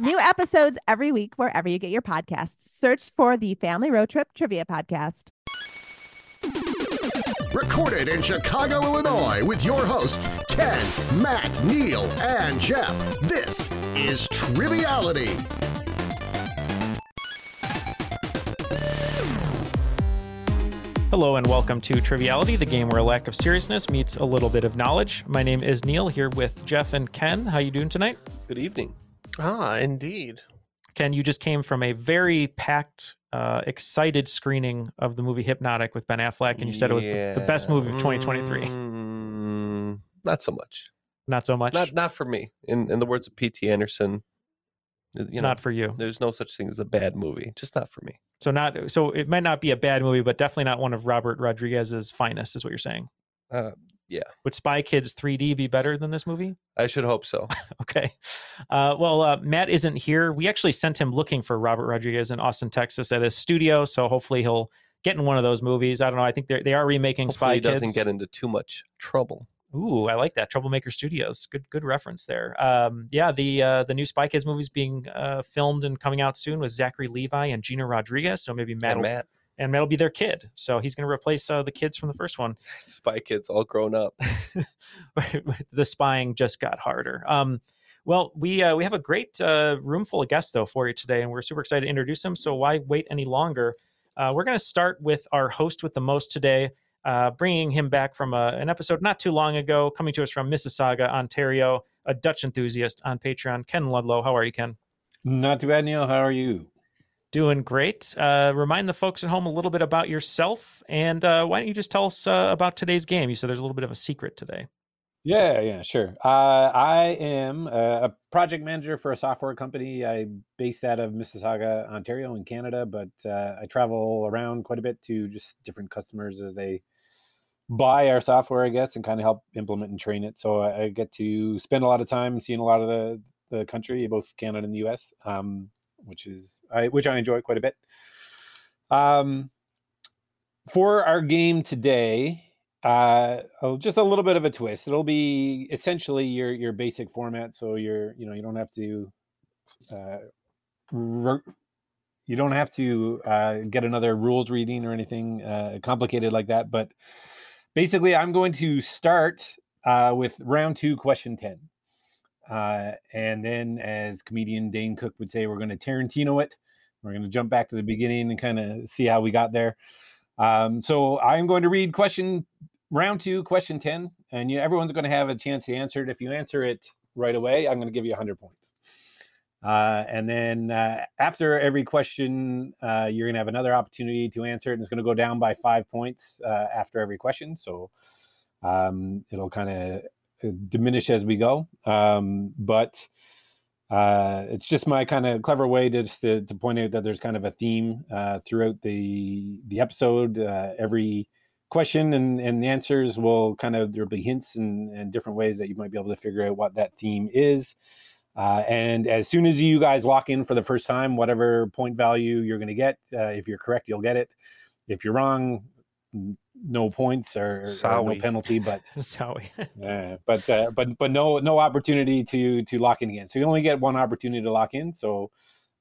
New episodes every week wherever you get your podcasts. Search for the Family Road Trip Trivia Podcast. Recorded in Chicago, Illinois, with your hosts, Ken, Matt, Neal, and Jeff. This is Triviality. Hello and welcome to Triviality, the game where a lack of seriousness meets a little bit of knowledge. My name is Neal here with Jeff and Ken. How you doing tonight? Good evening. Ah, indeed. Ken, you just came from a very packed, uh, excited screening of the movie Hypnotic with Ben Affleck, and you said it was the, the best movie of 2023. Mm, not so much. Not so much. Not not for me. In in the words of P.T. Anderson, you know, not for you. there's no such thing as a bad movie. Just not for me. So not so it might not be a bad movie, but definitely not one of Robert Rodriguez's finest, is what you're saying. Uh, yeah, Would Spy Kids 3D be better than this movie? I should hope so. Okay. Uh, well, uh, Matt isn't here. We actually sent him looking for Robert Rodriguez in Austin, Texas at his studio. So hopefully he'll get in one of those movies. I don't know. I think they are remaking Hopefully Spy he doesn't Kids. get into too much trouble. Ooh, I like that. Troublemaker Studios. Good, good reference there. Um, yeah, the uh, the new Spy Kids movie's being uh, filmed and coming out soon with Zachary Levi and Gina Rodriguez. So maybe Matt, Matt, and that'll be their kid. So he's going to replace uh, the kids from the first one. Spy Kids, all grown up. the spying just got harder. Um, well, we uh, we have a great uh, room full of guests though for you today, and we're super excited to introduce them. So why wait any longer? Uh, we're going to start with our host with the most today, uh, bringing him back from a, an episode not too long ago, coming to us from Mississauga, Ontario, a Dutch enthusiast on Patreon. Ken Ludlow, how are you, Ken? Not too bad, Neal. How are you? Doing great. Uh, remind the folks at home a little bit about yourself, and uh, why don't you just tell us uh, about today's game? You said there's a little bit of a secret today. Yeah, yeah, sure. Uh, I am uh, a project manager for a software company. I'm based out of Mississauga, Ontario, in Canada, but uh, I travel around quite a bit to just different customers as they buy our software, I guess, and kind of help implement and train it. So I, I get to spend a lot of time seeing a lot of the, the country, both Canada and the US, um, which is I, which I enjoy quite a bit. Um, for our game today, uh, just a little bit of a twist. It'll be essentially your your basic format, so you're you know you don't have to uh, re- you don't have to uh, get another rules reading or anything uh, complicated like that. But basically, I'm going to start uh, with round two, question ten, uh, and then, as comedian Dane Cook would say, we're going to Tarantino it. We're going to jump back to the beginning and kind of see how we got there. Um, so I'm going to read question round two, question 10, and you, everyone's going to have a chance to answer it. If you answer it right away, I'm going to give you 100 points. Uh, and then uh, after every question, uh, you're going to have another opportunity to answer it. And it's going to go down by five points uh, after every question. So um, it'll kind of diminish as we go. Um, but uh, it's just my kind of clever way to, just to, to point out that there's kind of a theme uh, throughout the the episode. Uh, every question and, and the answers will kind of there'll be hints and, and different ways that you might be able to figure out what that theme is. Uh, and as soon as you guys lock in for the first time, whatever point value you're going to get, uh, if you're correct, you'll get it. If you're wrong, no points or, or no penalty. But Sorry. yeah, but uh, but but no no opportunity to to lock in again. So you only get one opportunity to lock in. So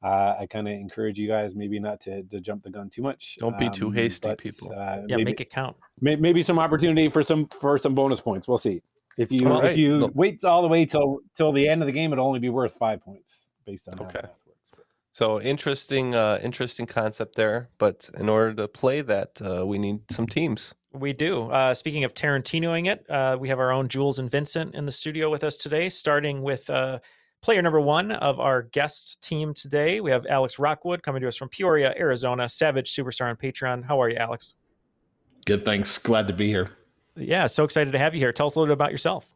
uh, I kind of encourage you guys maybe not to, to jump the gun too much. Don't be too hasty, but, people. Uh, yeah, maybe, make it count. may- maybe some opportunity for some for some bonus points. We'll see. If you All right. if you No. wait all the way till till the end of the game, it'll only be worth five points based on Okay. the math works. So interesting, uh, interesting concept there. But in order to play that, uh, we need some teams. We do. Uh, speaking of Tarantinoing it, uh, we have our own Jules and Vincent in the studio with us today, starting with uh, player number one of our guest team today. We have Alex Rockwood coming to us from Peoria, Arizona, Savage Superstar on Patreon. How are you, Alex? Good, thanks. Glad to be here. Yeah, so excited to have you here. Tell us a little bit about yourself.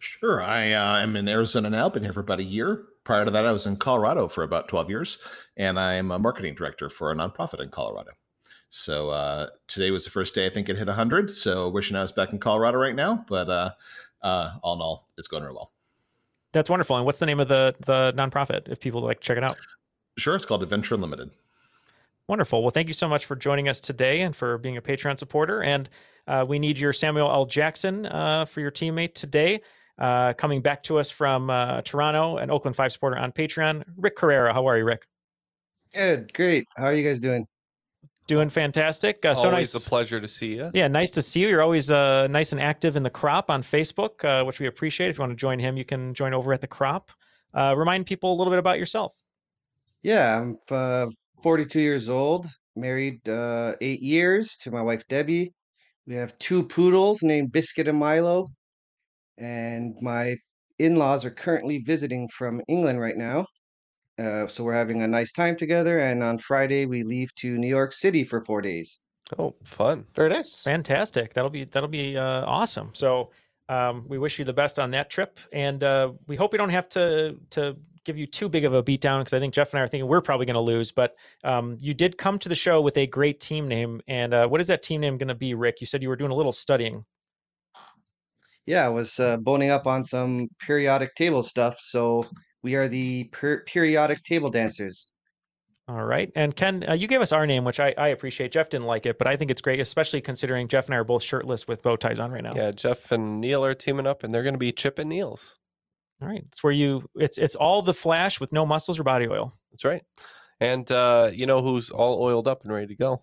Sure. I uh, am in Arizona now. Been here for about a year. Prior to that, I was in Colorado for about 12 years, and I'm a marketing director for a nonprofit in Colorado. So uh, today was the first day I think it hit 100. So wishing I was back in Colorado right now, but uh, uh, all in all, it's going real well. That's wonderful. And what's the name of the the nonprofit if people like check it out? Sure, it's called Adventure Unlimited. Wonderful. Well, thank you so much for joining us today and for being a Patreon supporter. And uh, we need your Samuel L. Jackson uh, for your teammate today. Uh, coming back to us from uh, Toronto, an Oakland Five supporter on Patreon, Rick Carreiro. How are you, Rick? Good, great. How are you guys doing? Doing fantastic. Uh, so Always nice. a pleasure to see you. Yeah, nice to see you. You're always uh, nice and active in the crop on Facebook, uh, which we appreciate. If you want to join him, you can join over at the crop. Uh, remind people a little bit about yourself. Yeah, I'm uh, 42 years old, married uh, eight years to my wife Debbie. We have two poodles named Biscuit and Milo, and my in-laws are currently visiting from England right now. Uh, so we're having a nice time together, and on Friday we leave to New York City for four days. Oh, fun. Very nice. Fantastic. That'll be that'll be uh, awesome. So um, we wish you the best on that trip, and uh, we hope we don't have to to give you too big of a beatdown because I think Jeff and I are thinking we're probably going to lose. But um, you did come to the show with a great team name, and uh, what is that team name going to be, Rick? You said you were doing a little studying. Yeah, I was uh, boning up on some periodic table stuff, so we are the per- periodic table dancers. All right. And Ken, uh, you gave us our name, which I, I appreciate. Jeff didn't like it, but I think it's great, especially considering Jeff and I are both shirtless with bow ties on right now. Yeah, Jeff and Neal are teaming up, and they're going to be Chip and Neal's. All right. It's where you it's it's all the flash with no muscles or body oil. That's right. And uh, you know who's all oiled up and ready to go?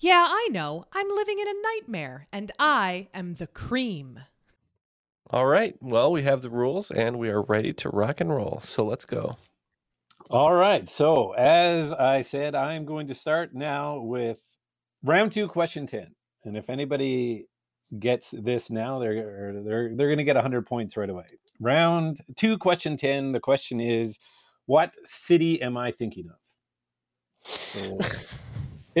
Yeah, I know. I'm living in a nightmare, and I am the cream. All right. Well, we have the rules and we are ready to rock and roll. So let's go. All right. So, as I said, I'm going to start now with round two, question 10. And if anybody gets this now, they're they're they're going to get 100 points right away. Round two, question 10. The question is, what city am I thinking of? So,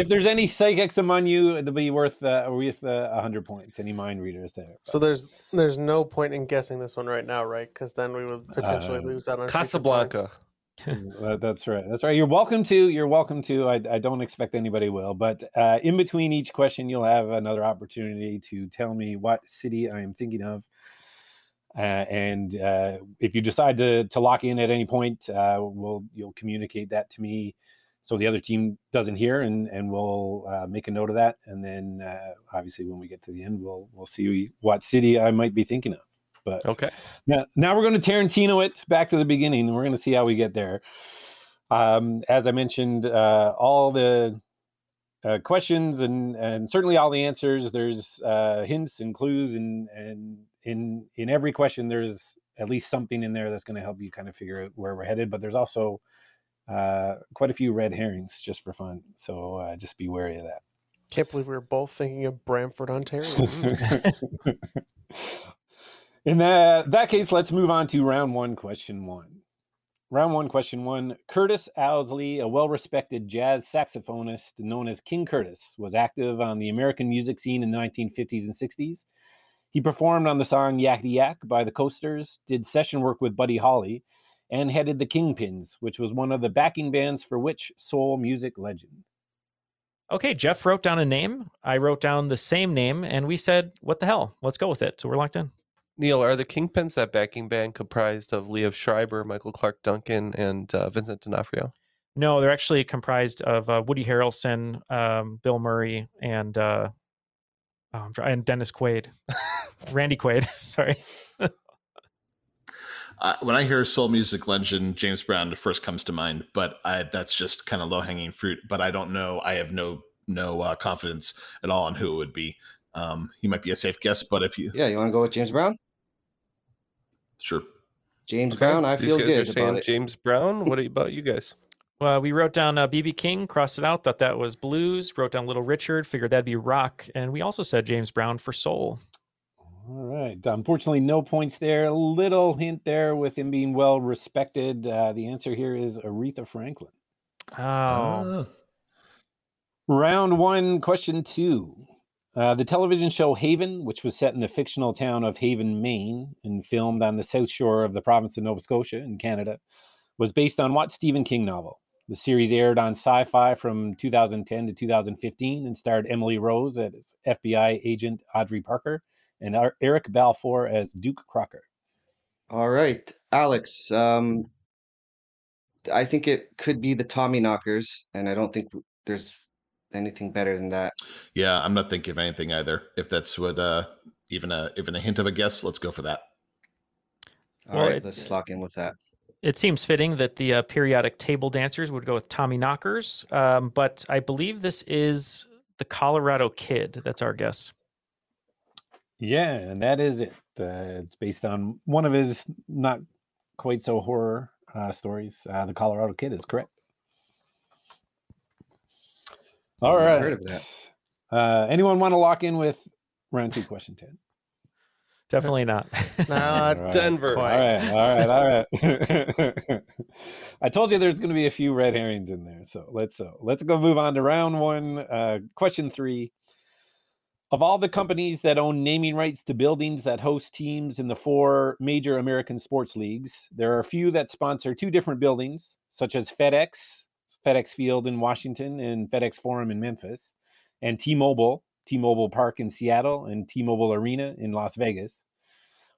if there's any psychics among you, it'll be worth uh, worth uh, 100 points. Any mind readers there? So there's there's no point in guessing this one right now, right? Because then we would potentially Uh, lose out on Casablanca. That's right. That's right. You're welcome to. You're welcome to. I, I don't expect anybody will, but uh, in between each question, you'll have another opportunity to tell me what city I am thinking of. Uh, and uh, if you decide to to lock in at any point, uh, we'll you'll communicate that to me, so the other team doesn't hear, and and we'll uh, make a note of that. And then uh, obviously when we get to the end, we'll we'll see what city I might be thinking of. But Okay. now, now we're going to Tarantino it back to the beginning, and we're going to see how we get there. Um, as I mentioned, uh, all the uh, questions and and certainly all the answers. There's uh, hints and clues, and and in in every question, there's at least something in there that's going to help you kind of figure out where we're headed. But there's also uh, quite a few red herrings just for fun, so uh, just be wary of that. Can't believe we were both thinking of Brantford, Ontario. In that, that case, let's move on to round one, question one. Round one, question one. Curtis Ousley, a well respected jazz saxophonist known as King Curtis, was active on the American music scene in the 1950s and 60s. He performed on the song Yakety Yak by the Coasters, did session work with Buddy Holly, and headed the Kingpins, which was one of the backing bands for which soul music legend? Okay, Jeff wrote down a name. I wrote down the same name, and we said, "What the hell? Let's go with it." So we're locked in. Neal, are the Kingpins that backing band comprised of Liev Schreiber, Michael Clarke Duncan, and uh, Vincent D'Onofrio? No, they're actually comprised of uh, Woody Harrelson, um, Bill Murray, and uh, oh, and Dennis Quaid, Randy Quaid. Sorry. Uh, when I hear soul music legend James Brown, first comes to mind, but I, that's just kind of low hanging fruit. But I don't know. I have no no uh, confidence at all on who it would be. Um, he might be a safe guess, but if you Yeah, you want to go with James Brown? sure, James Okay, Brown, I these feel guys good are about saying it. James Brown. What about you guys? Well, we wrote down uh, BB King, crossed it out, thought that was blues. Wrote down Little Richard, figured that'd be rock, and we also said James Brown for soul. All right. Unfortunately, no points there. A little hint there with him being well respected. Uh, the answer here is Aretha Franklin. Oh, Round one, question two. Uh, the television show Haven, which was set in the fictional town of Haven, Maine, and filmed on the south shore of the province of Nova Scotia in Canada, was based on what Stephen King novel? The series aired on Syfy from 2010 to 2015 and starred Emily Rose as FBI agent Audrey Parker and Ar- Eric Balfour as Duke Crocker. All right, Alex. Um, I think it could be the Tommyknockers, and I don't think there's anything better than that. yeah, I'm not thinking of anything either. If that's what uh, even a even a hint of a guess, let's go for that. All Well, right, it- let's lock in with that. it seems fitting that the uh, periodic table dancers would go with Tommyknockers, um, but I believe this is the Colorado Kid. That's our guess. Yeah, and that is it. Uh, it's based on one of his not quite so horror uh, stories. Uh, the Colorado Kid is correct. All Never right. heard of that. Uh, anyone want to lock in with round two, question 10? Definitely not. Not All right. Denver. All right, all right, all right. I told you there's going to be a few red herrings in there, so let's uh, let's go move on to round one. Uh, question three: Of all the companies that own naming rights to buildings that host teams in the four major American sports leagues, there are a few that sponsor two different buildings, such as FedEx, FedEx Field in Washington, and FedEx Forum in Memphis, and T-Mobile, T-Mobile Park in Seattle, and T-Mobile Arena in Las Vegas.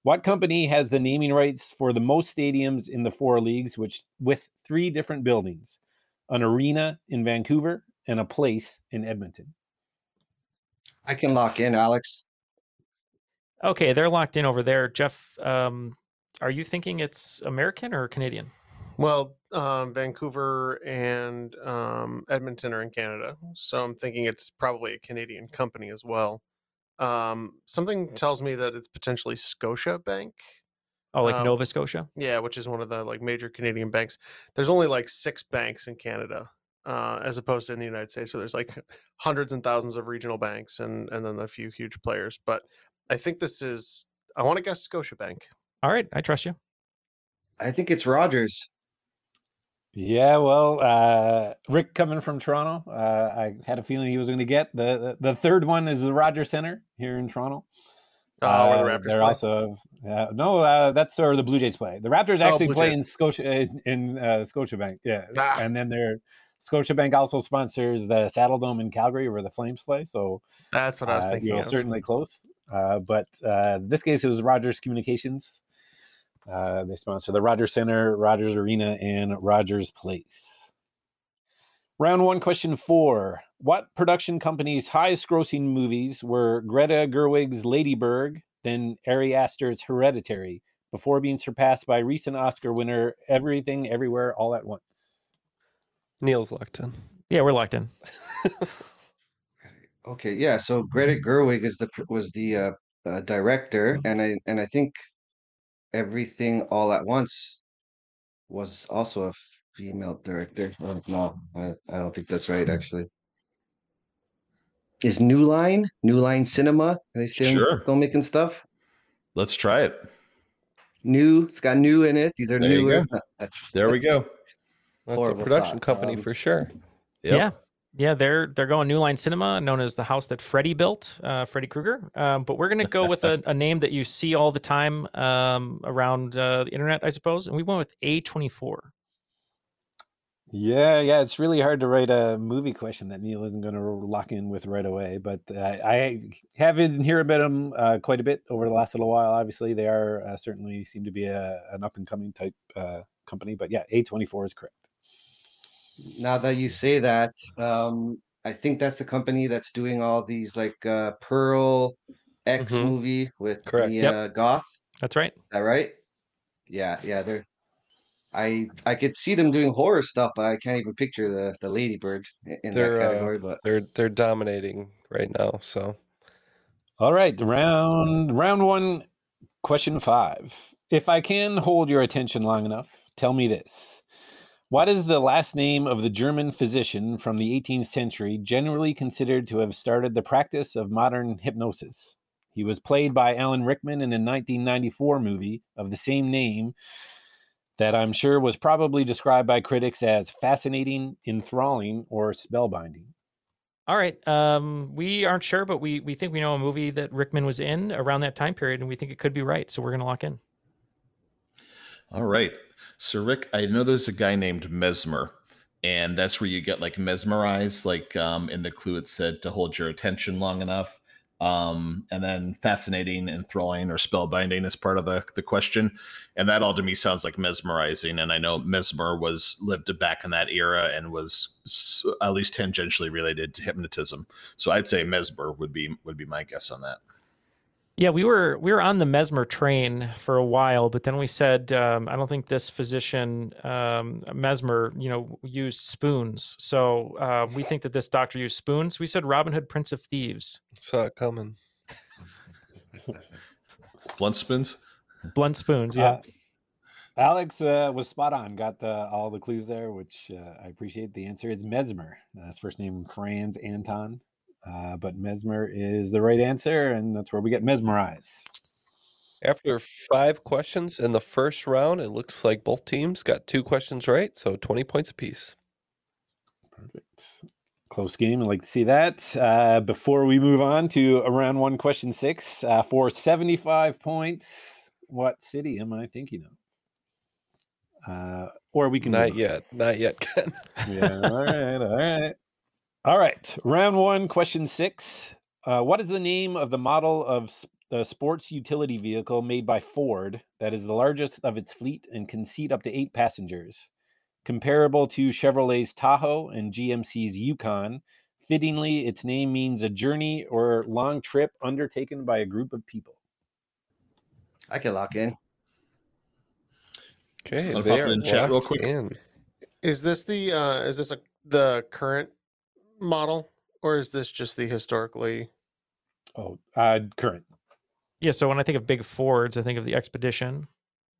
What company has the naming rights for the most stadiums in the four leagues, which with three different buildings, an arena in Vancouver and a place in Edmonton? I can lock in, Alex. Okay, they're locked in over there. Jeff, um, are you thinking it's American or Canadian? Well, um, Vancouver and um, Edmonton are in Canada, so I'm thinking it's probably a Canadian company as well. Um, something tells me that it's potentially Scotiabank. Oh, like Um, Nova Scotia? Yeah, which is one of the like major Canadian banks. There's only like six banks in Canada, uh, as opposed to in the United States, so there's like hundreds and thousands of regional banks and and then a few huge players. But I think this is. I want to guess Scotiabank. All right, I trust you. I think it's Rogers. Yeah, well, uh, Rick coming from Toronto, uh, I had a feeling he was going to get the, the the third one is the Rogers Center here in Toronto. Oh, where the Uh, Raptors They're play? also uh, no, uh, that's where the Blue Jays play. The Raptors Oh, actually Blue play Jays. in Scotia in, in uh, Scotiabank, yeah, Ah. and then their Scotiabank also sponsors the Saddledome in Calgary where the Flames play. So That's what I was uh, thinking. You're of. certainly close, uh, but uh, this case it was Rogers Communications. Uh, they sponsor the Rogers Center, Rogers Arena, and Rogers Place. Round one, question four. What production company's highest grossing movies were Greta Gerwig's Lady Bird, then Ari Aster's Hereditary, before being surpassed by recent Oscar winner Everything Everywhere All at Once? Neal's locked in. Yeah, we're locked in. Okay, yeah. So Greta Gerwig is the was the uh, uh, director, and I and I think everything all at once was also a female director. Oh, no, I, I don't think that's right. Actually, is New Line New Line Cinema? Are they still Sure. filmmaking stuff? Let's try it. New, it's got new in it. These are There you newer. go. That's There we go. That's a production thought. company Um, for sure. Yep. Yeah. Yeah, they're they're going New Line Cinema, known as the house that Freddy built, uh, Freddy Krueger. Um, but we're gonna go with a, a name that you see all the time um, around uh, the internet, I suppose. And we went with A24. Yeah, yeah, it's really hard to write a movie question that Neal isn't going to lock in with right away. But uh, I have been hear about them uh, quite a bit over the last little while. Obviously, they are uh, certainly seem to be a, an up and coming type uh, company. But yeah, A twenty four is correct. Now that you say that, um, I think that's the company that's doing all these like uh, Pearl X Mhm. movie with Correct. Mia Yep. Goth. That's right. Is that right? Yeah, yeah. They're I I could see them doing horror stuff, but I can't even picture the the Ladybird in They're that uh, category. But they're they're dominating right now. So All right, round round one, question five. If I can hold your attention long enough, tell me this. What is the last name of the German physician from the 18th century generally considered to have started the practice of modern hypnosis? He was played by Alan Rickman in a 1994 movie of the same name that I'm sure was probably described by critics as fascinating, enthralling, or spellbinding. All right. Um, we aren't sure, but we we think we know a movie that Rickman was in around that time period, and we think it could be right. So we're gonna lock in. All right. So Rick, I know there's a guy named Mesmer, and that's where you get like mesmerized, like um, in the clue it said to hold your attention long enough. Um, and then fascinating, enthralling, or spellbinding is part of the, the question. And that all to me sounds like mesmerizing. And I know Mesmer was lived back in that era and was at least tangentially related to hypnotism. So I'd say Mesmer would be would be my guess on that. Yeah, we were we were on the mesmer train for a while, but then we said um, I don't think this physician um, mesmer, you know, used spoons. So uh, we think that this doctor used spoons. We said Robin Hood, Prince of Thieves, saw it coming. Blunt spins. blunt spoons. Yeah. Uh, Alex uh, was spot on. Got the, all the clues there, which uh, I appreciate. The answer is Mesmer. Uh, his first name Franz Anton, uh, but Mesmer is the right answer, and that's where we get mesmerized. After five questions in the first round, it looks like both teams got two questions right, so 20 points apiece. Perfect. Close game. I'd like to see that. Uh, before we move on to round one, question six, uh, for 75 points, what city am I thinking of? Uh, or we can Not yet. Not yet, Ken. yeah. All right. All right. All right. Round one, question six. Uh, what is the name of the model of s- the sports utility vehicle made by Ford that is the largest of its fleet and can seat up to eight passengers? Comparable to Chevrolet's Tahoe and GMC's Yukon, fittingly, its name means a journey or long trip undertaken by a group of people. I can lock in. Okay, Wanna they are in chat real quick? in. Is this the uh is this a the current model or is this just the historically Oh, uh, current. Yeah. So when I think of big Fords, I think of the Expedition.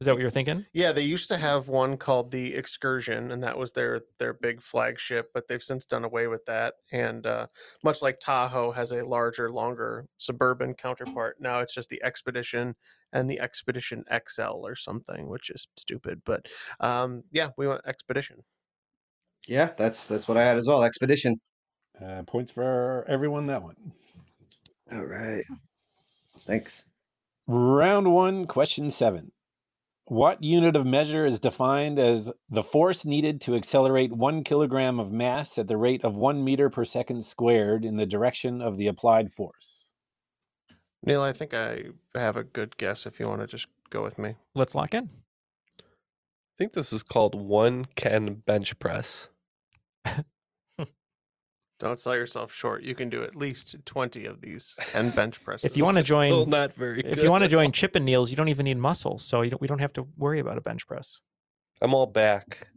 Is that what you're thinking? Yeah, they used to have one called the Excursion, and that was their their big flagship. But they've since done away with that. And uh, much like Tahoe has a larger, longer suburban counterpart, now it's just the Expedition and the Expedition XL or something, which is stupid. But um, yeah, we want Expedition. Yeah, that's that's what I had as well. Expedition. Uh, points for everyone that one. All right. Thanks. Round one, question seven. What unit of measure is defined as the force needed to accelerate one kilogram of mass at the rate of one meter per second squared in the direction of the applied force? Neal, I think I have a good guess. If you want to just go with me, Let's lock in. I think this is called one can bench press. don't sell yourself short. You can do at least twenty of these and bench presses. If you want to join, Still not very if good you want to join all. Chip and Neal's, you don't even need muscles, so you don't, we don't have to worry about a bench press. I'm all back,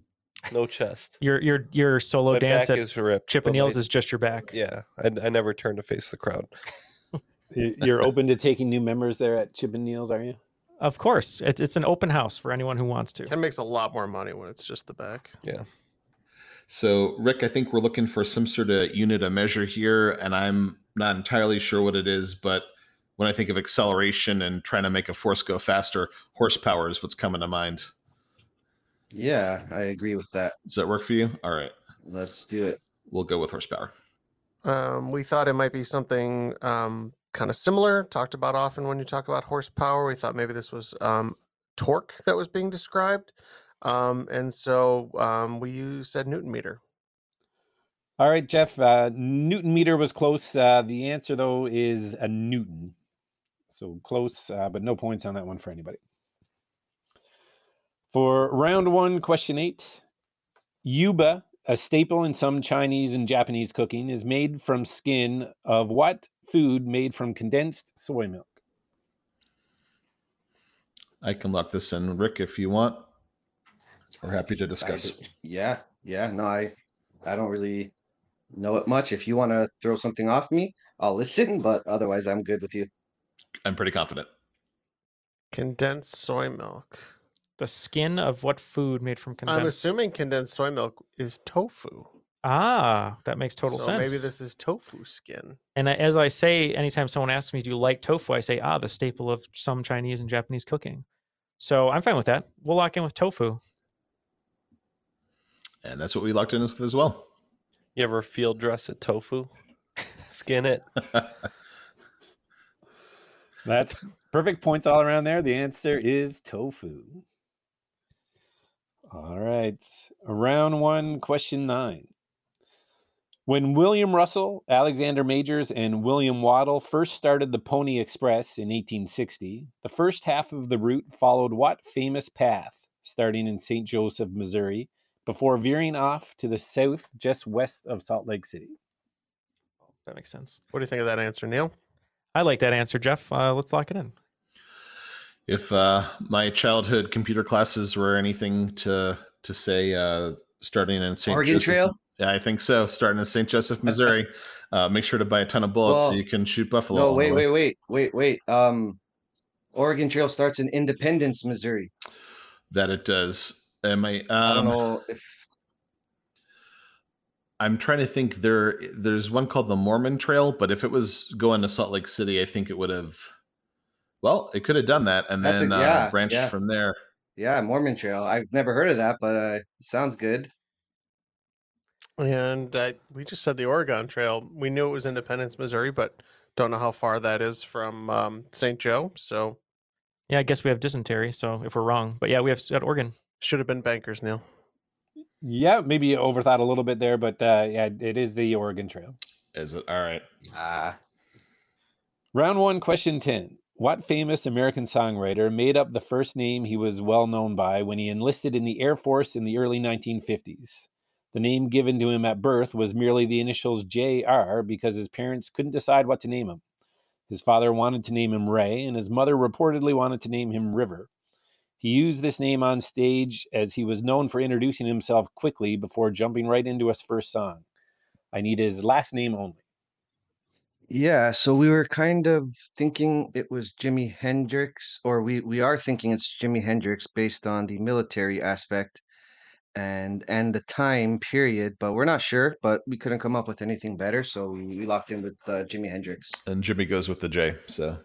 no chest. Your your your solo My dance at is ripped. Chip and but my- Neal's is just your back. Yeah, I, I never turn to face the crowd. You're open to taking new members there at Chip and Neal's, are you? Of course, it's it's an open house for anyone who wants to. Ken makes a lot more money when it's just the back. Yeah. So, Rick, I think we're looking for some sort of unit of measure here, and I'm not entirely sure what it is, but when I think of acceleration and trying to make a force go faster, horsepower is what's coming to mind. Yeah, I agree with that. Does that work for you? All right, Let's do it. we'll go with horsepower. Um, we thought it might be something um, kind of similar, talked about often when you talk about horsepower. We thought maybe this was um, torque that was being described. Um, and so um, we use, said Newton meter. All right, Jeff. Uh, Newton meter was close. Uh, the answer, though, is a Newton. So close, uh, but no points on that one for anybody. For round one, question eight Yuba, a staple in some Chinese and Japanese cooking, is made from skin of what food made from condensed soy milk? I can lock this in, Rick, if you want. We're happy to discuss. d- yeah, yeah. No, I, I don't really know it much. If you want to throw something off me, I'll listen. But otherwise, I'm good with you. I'm pretty confident. Condensed soy milk. The skin of what food made from condensed? I'm assuming condensed soy milk is tofu. Ah, that makes total so sense. maybe this is tofu skin. And as I say, anytime someone asks me, "Do you like tofu?" I say, "Ah, the staple of some Chinese and Japanese cooking." So I'm fine with that. We'll lock in with tofu. And that's what we locked in with as well. You ever field dress at tofu? Skin it. That's perfect points all around there. The answer is tofu. All right. Round one, question nine. When William Russell, Alexander Majors, and William Waddell first started the Pony Express in 1860, the first half of the route followed what famous path, starting in St. Joseph, Missouri, before veering off to the south just west of Salt Lake City? That makes sense. What do you think of that answer, Neal? I like that answer, Jeff. Uh, let's lock it in. If uh, my childhood computer classes were anything to to say, uh, starting in St. Oregon Joseph, Trail? Yeah, I think so. Starting in St. Joseph, Missouri. uh, make sure to buy a ton of bullets so you can shoot buffalo. No, wait, wait, wait, wait, wait. Um, Oregon Trail starts in Independence, Missouri. That it does. Am I? Um, I don't know if I'm trying to think. There, there's one called the Mormon Trail, but if it was going to Salt Lake City, I think it would have. Well, it could have done that and That's a- then uh, branched yeah. from there. yeah, Mormon Trail. I've never heard of that, but uh, sounds good. And uh, we just said the Oregon Trail. We knew it was Independence, Missouri, but don't know how far that is from um, St. Joe. So Yeah, I guess we have dysentery. So if we're wrong, but yeah, we have at Oregon. Should have been bankers, Neal. Yeah, maybe you overthought a little bit there, but uh, yeah, it is the Oregon Trail. Is it all right? Ah, Round one, question 10. What famous American songwriter made up the first name he was well known by when he enlisted in the Air Force in the early 1950s? The name given to him at birth was merely the initials J.R. because his parents couldn't decide what to name him. His father wanted to name him Ray, and his mother reportedly wanted to name him River. He used this name on stage as he was known for introducing himself quickly before jumping right into his first song. I need his last name only. yeah. So we were kind of thinking it was Jimi Hendrix, or we we are thinking it's Jimi Hendrix based on the military aspect and and the time period, but we're not sure. But we couldn't come up with anything better, so we, we locked in with uh, Jimi Hendrix. And Jimmy goes with the J. So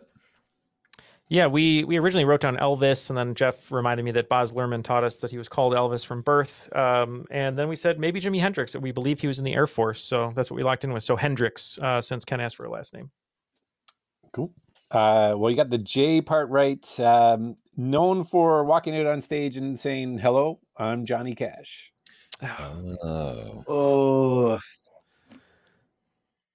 Yeah, we we originally wrote down Elvis, and then Jeff reminded me that Boz Lerman taught us that he was called Elvis from birth. Um, and then we said maybe Jimi Hendrix. That we believe he was in the Air Force, so that's what we locked in with. So Hendrix, uh, since Ken asked for a last name. Cool. Uh, well, you got the J part right. Um, known for walking out on stage and saying, Hello, I'm Johnny Cash. Oh. Oh,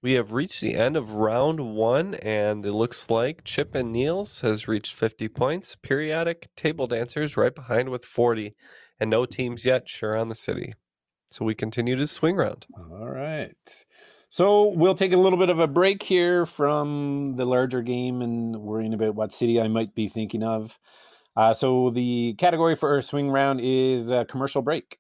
We have reached the end of round one, and it looks like Chip and Neal's has reached 50 points. Periodic table dancers right behind with 40, and no teams yet sure on the city. So we continue to swing round. All right. So we'll take a little bit of a break here from the larger game and worrying about what city I might be thinking of. Uh, so the category for our swing round is a commercial break.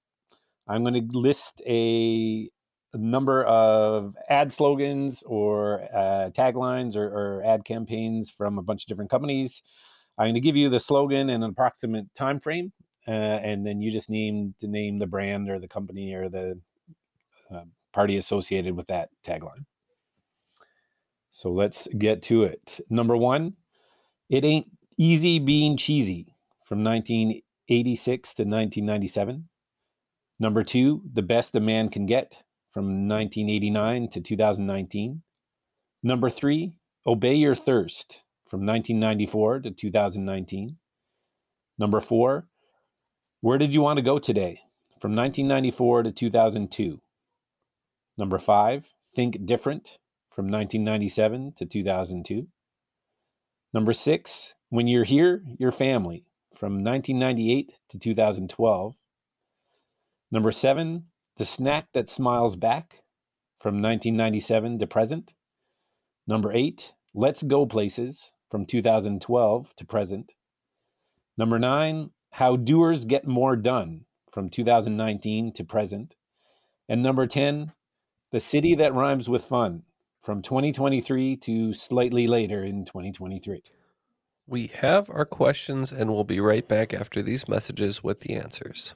I'm going to list a number of ad slogans or uh, taglines or, or ad campaigns from a bunch of different companies. I'm going to give you the slogan and an approximate time frame, uh, and then you just name to name the brand or the company or the uh, party associated with that tagline. So let's get to it. Number one, it ain't easy being cheesy from 1986 to 1997. Number two, the best a man can get from 1989 to 2019. Number three, obey your thirst from 1994 to 2019. Number four, Where did you want to go today? From 1994 to 2002. Number five, Think Different from 1997 to 2002. Number six, When You're Here, Your Family from 1998 to 2012. Number seven, The Snack That Smiles Back from 1997 to present. Number eight, Let's Go Places from 2012 to present. Number nine, How Doers Get More Done from 2019 to present. And number 10, The City That Rhymes with Fun from 2023 to slightly later in 2023. We have our questions and we'll be right back after these messages with the answers.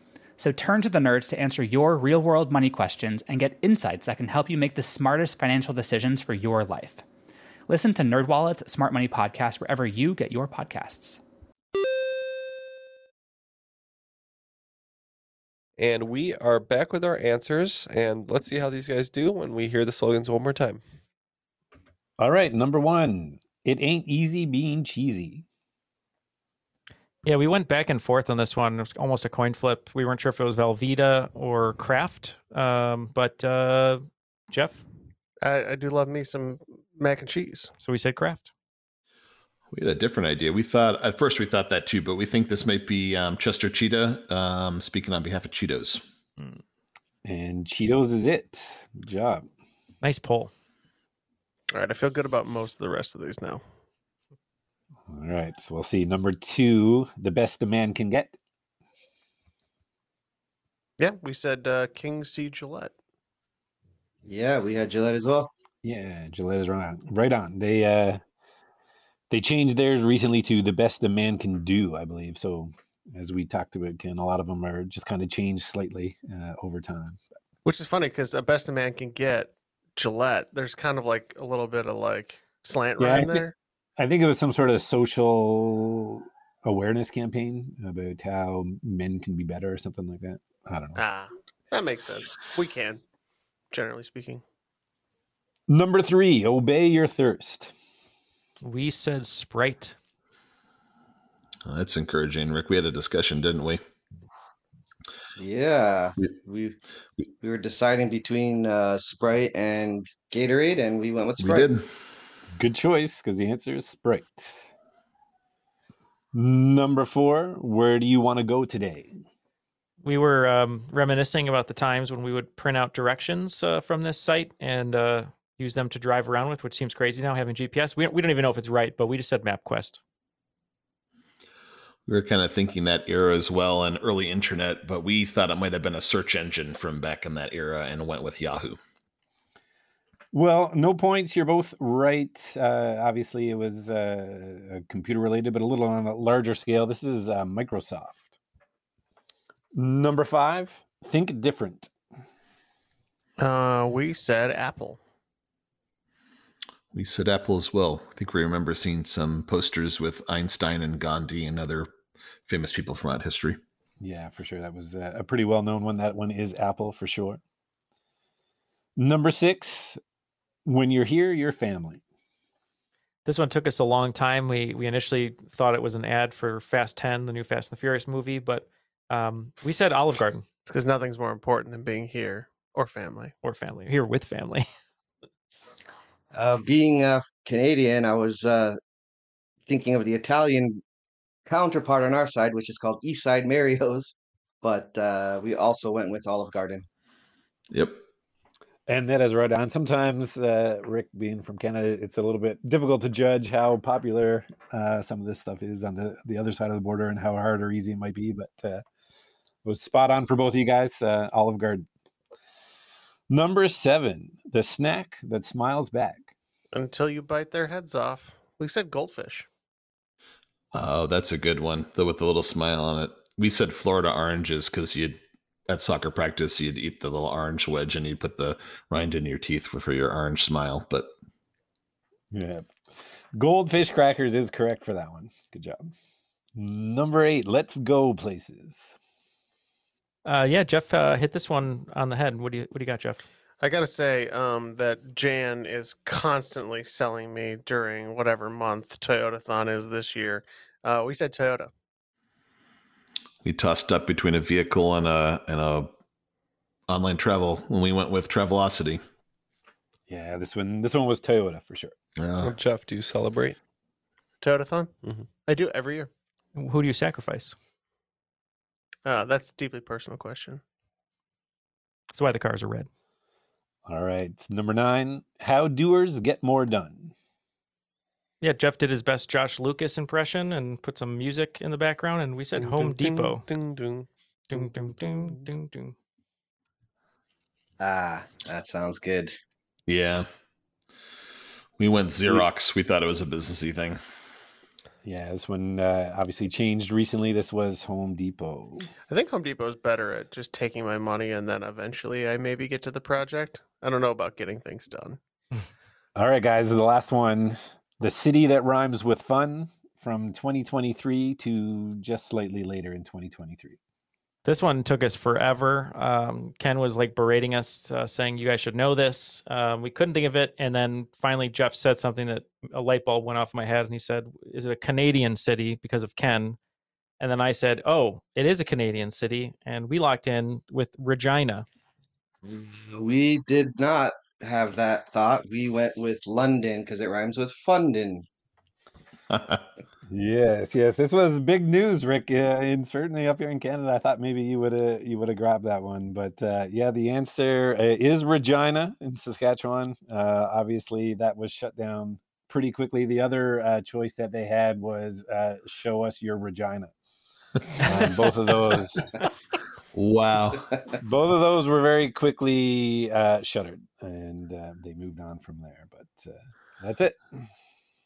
So turn to the nerds to answer your real world money questions and get insights that can help you make the smartest financial decisions for your life. Listen to NerdWallet's Smart Money Podcast wherever you get your podcasts. And we are back with our answers, and let's see how these guys do when we hear the slogans one more time. All right, number one, it ain't easy being cheesy. Yeah, we went back and forth on this one. It was almost a coin flip. We weren't sure if it was Velveeta or Kraft. Um, but uh, Jeff, I, I do love me some mac and cheese. So we said Kraft. We had a different idea. We thought at first we thought that too, but we think this might be um, Chester Cheetah um, speaking on behalf of Cheetos. And Cheetos is it. Good job. Nice poll. All right, I feel good about most of the rest of these now. All right, so we'll see. Number two, the best a man can get. Yeah, we said uh, King C. Gillette. Yeah, we had Gillette as well. Yeah, Gillette is right on. Right on. They uh they changed theirs recently to the best a man can do, I believe. So as we talked about, Ken, a lot of them are just kind of changed slightly uh, over time. Which is funny because a best a man can get Gillette. There's kind of like a little bit of like slant Yeah, I rhyme thi- there. I think it was some sort of social awareness campaign about how men can be better or something like that. I don't know. Ah, that makes sense. We can, generally speaking. Number three, obey your thirst. We said Sprite. Oh, that's encouraging, Rick. We had a discussion, didn't we? Yeah, we we were deciding between uh, Sprite and Gatorade, and we went with We Sprite. did. Good choice because the answer is Sprite. Number four, where do you want to go today? We were um, reminiscing about the times when we would print out directions uh, from this site and uh, use them to drive around with, which seems crazy now having GPS. We we don't even know if it's right, but we just said MapQuest. We were kind of thinking that era as well and early internet, but we thought it might have been a search engine from back in that era and went with Yahoo. Well, no points. You're both right. Uh, obviously, it was uh, computer related, but a little on a larger scale. This is uh, Microsoft. Number five, think different. Uh, we said Apple. We said Apple as well. I think we remember seeing some posters with Einstein and Gandhi and other famous people from that history. Yeah, for sure. That was uh, a pretty well known one. That one is Apple for sure. Number six, when you're here, your family. This one took us a long time. We we initially thought it was an ad for Fast 10, the new Fast and the Furious movie, but um, we said Olive Garden. It's because nothing's more important than being here or family. Or family. Here with family. Uh, being uh, Canadian, I was uh, thinking of the Italian counterpart on our side, which is called East Side Mario's, but uh, we also went with Olive Garden. Yep. And that is right on. Sometimes, uh, Rick being from Canada, it's a little bit difficult to judge how popular uh, some of this stuff is on the, the other side of the border and how hard or easy it might be. But uh, it was spot on for both of you guys. Uh, Olive Garden. Number seven, the snack that smiles back. Until you bite their heads off. We said goldfish. Oh, that's a good one. The with a little smile on it. We said Florida oranges because you'd at soccer practice you'd eat the little orange wedge and you'd put the rind in your teeth for your orange smile. But Yeah. Goldfish crackers is correct for that one. Good job. Number eight, let's go places. Uh, yeah, Jeff uh, hit this one on the head. What do you what do you got, Jeff? I gotta say um, that Jan is constantly selling me during whatever month Toyotathon is this year. Uh, we said Toyota. We tossed up between a vehicle and a and a online travel when we went with Travelocity. Yeah, this one this one was Toyota for sure. Yeah. Jeff, do you celebrate? Toyotathon? Mhm. I do every year. Who do you sacrifice? Uh, that's a deeply personal question. That's why the cars are red. All right. Number nine, how doers get more done. Yeah, Jeff did his best Josh Lucas impression and put some music in the background, and we said Home ding, Depot. Ding, ding. Ding, ding, ding, ding, ding. Ah, that sounds good. Yeah. We went Xerox. We thought it was a businessy thing. Yeah, this one uh, obviously changed recently. This was Home Depot. I think Home Depot is better at just taking my money and then eventually I maybe get to the project. I don't know about getting things done. All right, guys, the last one. The city that rhymes with fun from 2023 to just slightly later in 2023. This one took us forever. Um, Ken was like berating us, uh, saying you guys should know this. Um, we couldn't think of it, and then finally Jeff said something that a light bulb went off in my head, and he said, "Is it a Canadian city?" Because of Ken, and then I said, "Oh, it is a Canadian city," and we locked in with Regina. We did not have that thought. We went with London because it rhymes with funding. Yes, yes, this was big news, Rick. Uh, and certainly up here in Canada, I thought maybe you would have you would have grabbed that one, but uh, yeah, the answer uh, is Regina in Saskatchewan. Uh, obviously, that was shut down pretty quickly. The other uh, choice that they had was uh, "Show us your Regina." Um, both of those, Wow. both of those were very quickly uh, shuttered, and uh, they moved on from there. But uh, that's it.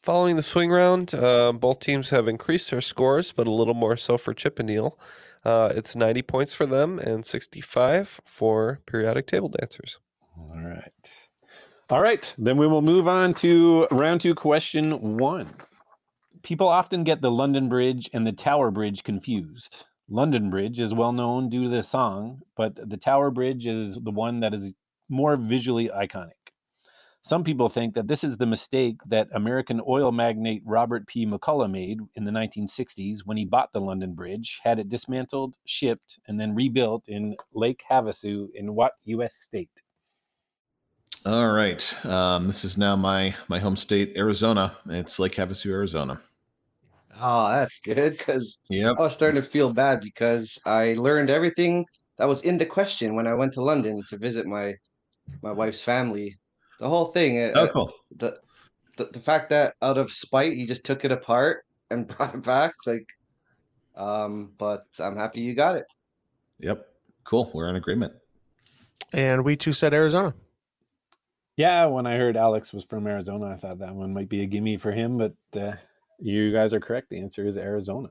Following the swing round, uh, both teams have increased their scores, but a little more so for Chip and Neal. Uh, it's 90 points for them and 65 for periodic table dancers. All right. All right. Then we will move on to round two, question one. People often get the London Bridge and the Tower Bridge confused. London Bridge is well known due to the song, but the Tower Bridge is the one that is more visually iconic. Some people think that this is the mistake that American oil magnate Robert P. McCulloch made in the 1960s when he bought the London Bridge, had it dismantled, shipped, and then rebuilt in Lake Havasu in what U.S. state? All right. Um, this is now my my home state, Arizona. It's Lake Havasu, Arizona. Oh, that's good because Yep. I was starting to feel bad because I learned everything that was in the question when I went to London to visit my my wife's family. The whole thing. uh, Oh, uh, cool. The, the the fact that out of spite he just took it apart and brought it back, like, um. But I'm happy you got it. Yep. Cool. We're in agreement. And we too said Arizona. Yeah, when I heard Alex was from Arizona, I thought that one might be a gimme for him, but uh, you guys are correct. The answer is Arizona.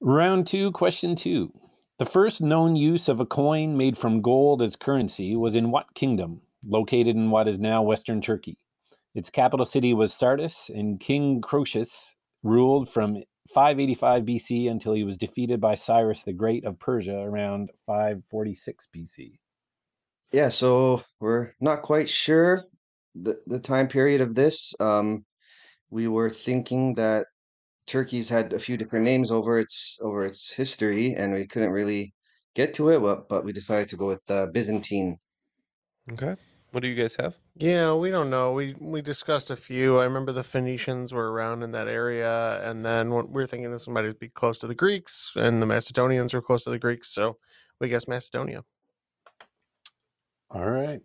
Round two, question two. The first known use of a coin made from gold as currency was in what kingdom, located in what is now Western Turkey? Its capital city was Sardis, and King Croesus ruled from 585 BC until he was defeated by Cyrus the Great of Persia around 546 BC. Yeah, so we're not quite sure the the time period of this. Um, we were thinking that Turkey's had a few different names over its over its history, and we couldn't really get to it, but, but we decided to go with uh, Byzantine. Okay. What do you guys have? Yeah, we don't know. We we discussed a few. I remember the Phoenicians were around in that area, and then what we are thinking this might be close to the Greeks, and the Macedonians were close to the Greeks, so we guess Macedonia. All right.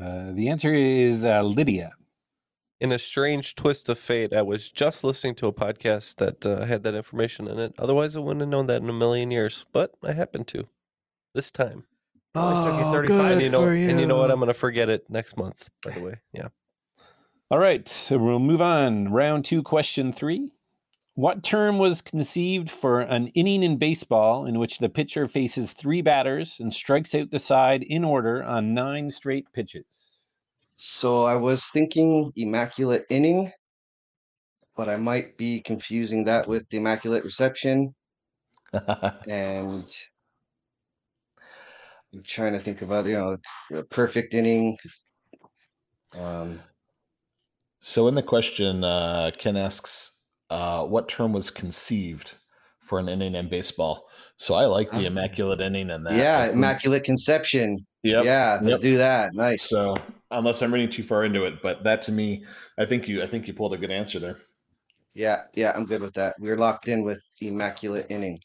Uh, the answer is uh, Lydia. In a strange twist of fate, I was just listening to a podcast that uh, had that information in it. Otherwise, I wouldn't have known that in a million years, but I happened to this time. Oh, it took you Oh, 35. good and you know, for and you know what? I'm going to forget it next month. By the way, yeah. All right. So we'll move on. Round two, question three. What term was conceived for an inning in baseball in which the pitcher faces three batters and strikes out the side in order on nine straight pitches? So I was thinking Immaculate Inning, but I might be confusing that with the Immaculate Reception. and I'm trying to think about, you know, perfect inning. Um, So in the question, uh, Ken asks, uh, "What term was conceived for an inning in baseball?" So I like the immaculate inning in that. yeah, Immaculate Conception. Yep. Yeah, let's yep. do that. Nice. So unless I'm reading too far into it, but that to me, I think you, I think you pulled a good answer there. Yeah, yeah, I'm good with that. We're locked in with Immaculate Inning.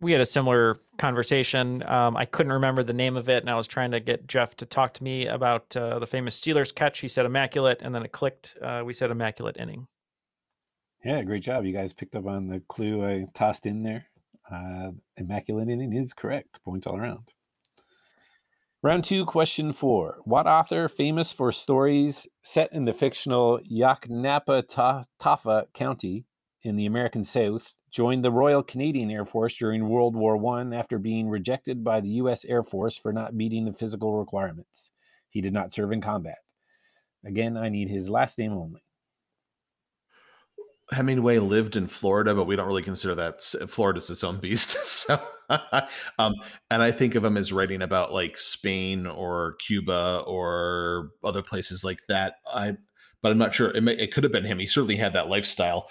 we had a similar conversation. Um, I couldn't remember the name of it, and I was trying to get Jeff to talk to me about uh, the famous Steelers catch. He said immaculate, and then it clicked. Uh, we said immaculate inning. Yeah, great job. You guys picked up on the clue I tossed in there. Uh, immaculate inning is correct. Points all around. Round two, question four. What author, famous for stories set in the fictional Yoknapatawpha County in the American South, joined the Royal Canadian Air Force during World War I after being rejected by the U.S. Air Force for not meeting the physical requirements? He did not serve in combat. Again, I need his last name only. Hemingway lived in Florida, but we don't really consider that Florida's its own beast. So, um, and I think of him as writing about like Spain or Cuba or other places like that. I, but I'm not sure. It, may, it could have been him. He certainly had that lifestyle.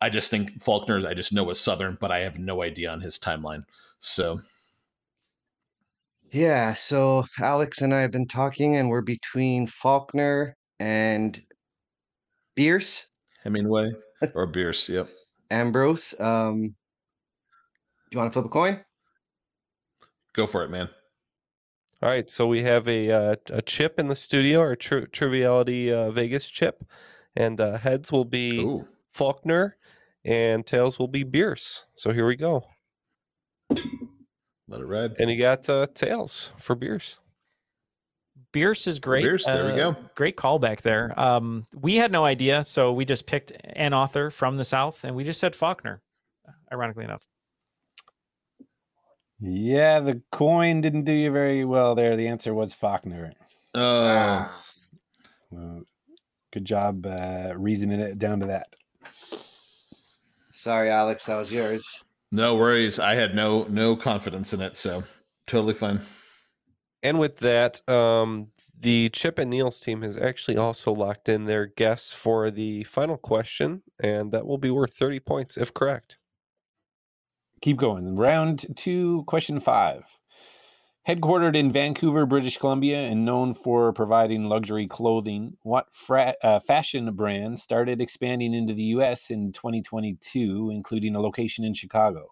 I just think Faulkner. I just know was Southern, but I have no idea on his timeline. So, Yeah, so Alex and I have been talking, and we're between Faulkner and Bierce, Hemingway or Bierce. Yep. Ambrose. Um, do you want to flip a coin? Go for it, man. All right, so we have a uh, a chip in the studio, our tri- Triviality uh, Vegas chip, and uh, heads will be Faulkner, and tails will be Bierce. So here we go. Let it ride. And you got uh, tails for Bierce. Bierce is great. Bierce, there we uh, go. Great callback there. Um, we had no idea, so we just picked an author from the South, and we just said Faulkner. Ironically enough. Yeah, the coin didn't do you very well there. The answer was Faulkner. Oh. Well, good job uh, reasoning it down to that. Sorry, Alex, that was yours. No worries. I had no no confidence in it, so totally fine. And with that, um, the Chip and Neal's team has actually also locked in their guess for the final question, and that will be worth 30 points if correct. Keep going. Round two, question five. Headquartered in Vancouver, British Columbia, and known for providing luxury clothing, what fra- uh, fashion brand started expanding into the U.S. in 2022, including a location in Chicago?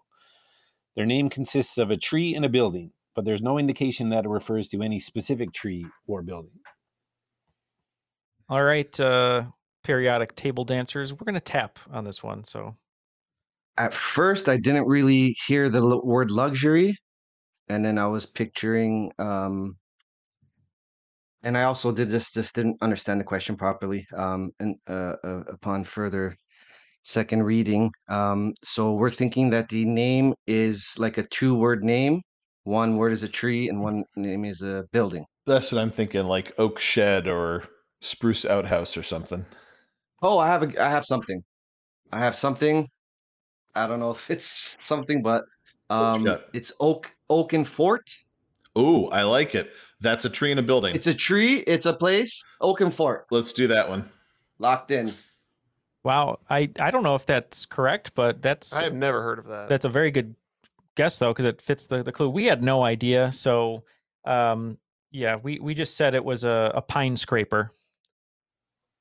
Their name consists of a tree and a building, but there's no indication that it refers to any specific tree or building. All right, uh, periodic table dancers. We're going to tap on this one. So At first, I didn't really hear the l- word luxury, and then I was picturing. Um, and I also did this just didn't understand the question properly. Um, and uh, uh, upon further second reading, um, so we're thinking that the name is like a two-word name. One word is a tree, and one name is a building. That's what I'm thinking, like oak shed or spruce outhouse or something. Oh, I have a, I have something. I have something. I don't know if it's something, but um, got? it's oak oak and fort. Ooh, I like it. That's a tree in a building. It's a tree. It's a place. Oak and fort. Let's do that one. Locked in. Wow, I I don't know if that's correct, but that's I have never heard of that. that's a very good guess though because it fits the the clue. We had no idea, so um yeah, we we just said it was a, a pine scraper.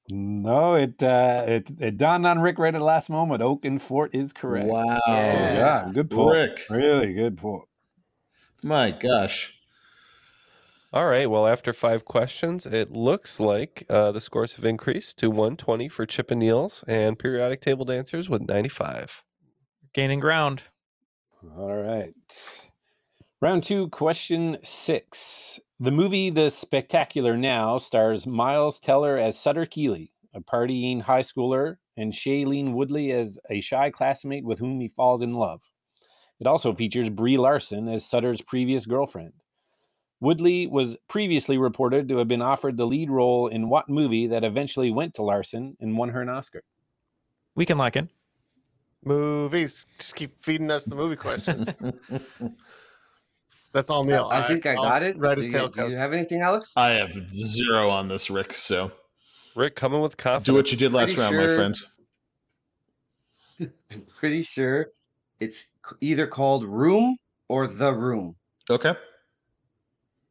No, it uh, it it dawned on Rick right at the last moment. Oak Oaken Fort is correct. Wow. Yeah, good pull. Rick. Really good pull. My gosh. All right. Well, after five questions, it looks like uh, the scores have increased to 120 for Chip and Neal's and periodic table dancers with 95. Gaining ground. All right. Round two, question six. The movie The Spectacular Now stars Miles Teller as Sutter Keeley, a partying high schooler, and Shailene Woodley as a shy classmate with whom he falls in love. It also features Brie Larson as Sutter's previous girlfriend. Woodley was previously reported to have been offered the lead role in what movie that eventually went to Larson and won her an Oscar? We can lock in. Movies. Just keep feeding us the movie questions. That's all Neal. I think I I'll got it. Write Do his you, tail do you have anything, Alex? I have zero on this, Rick. So Rick coming with confidence. do what you did last Pretty round, sure- my friend. I'm pretty sure it's either called Room or The Room. Okay.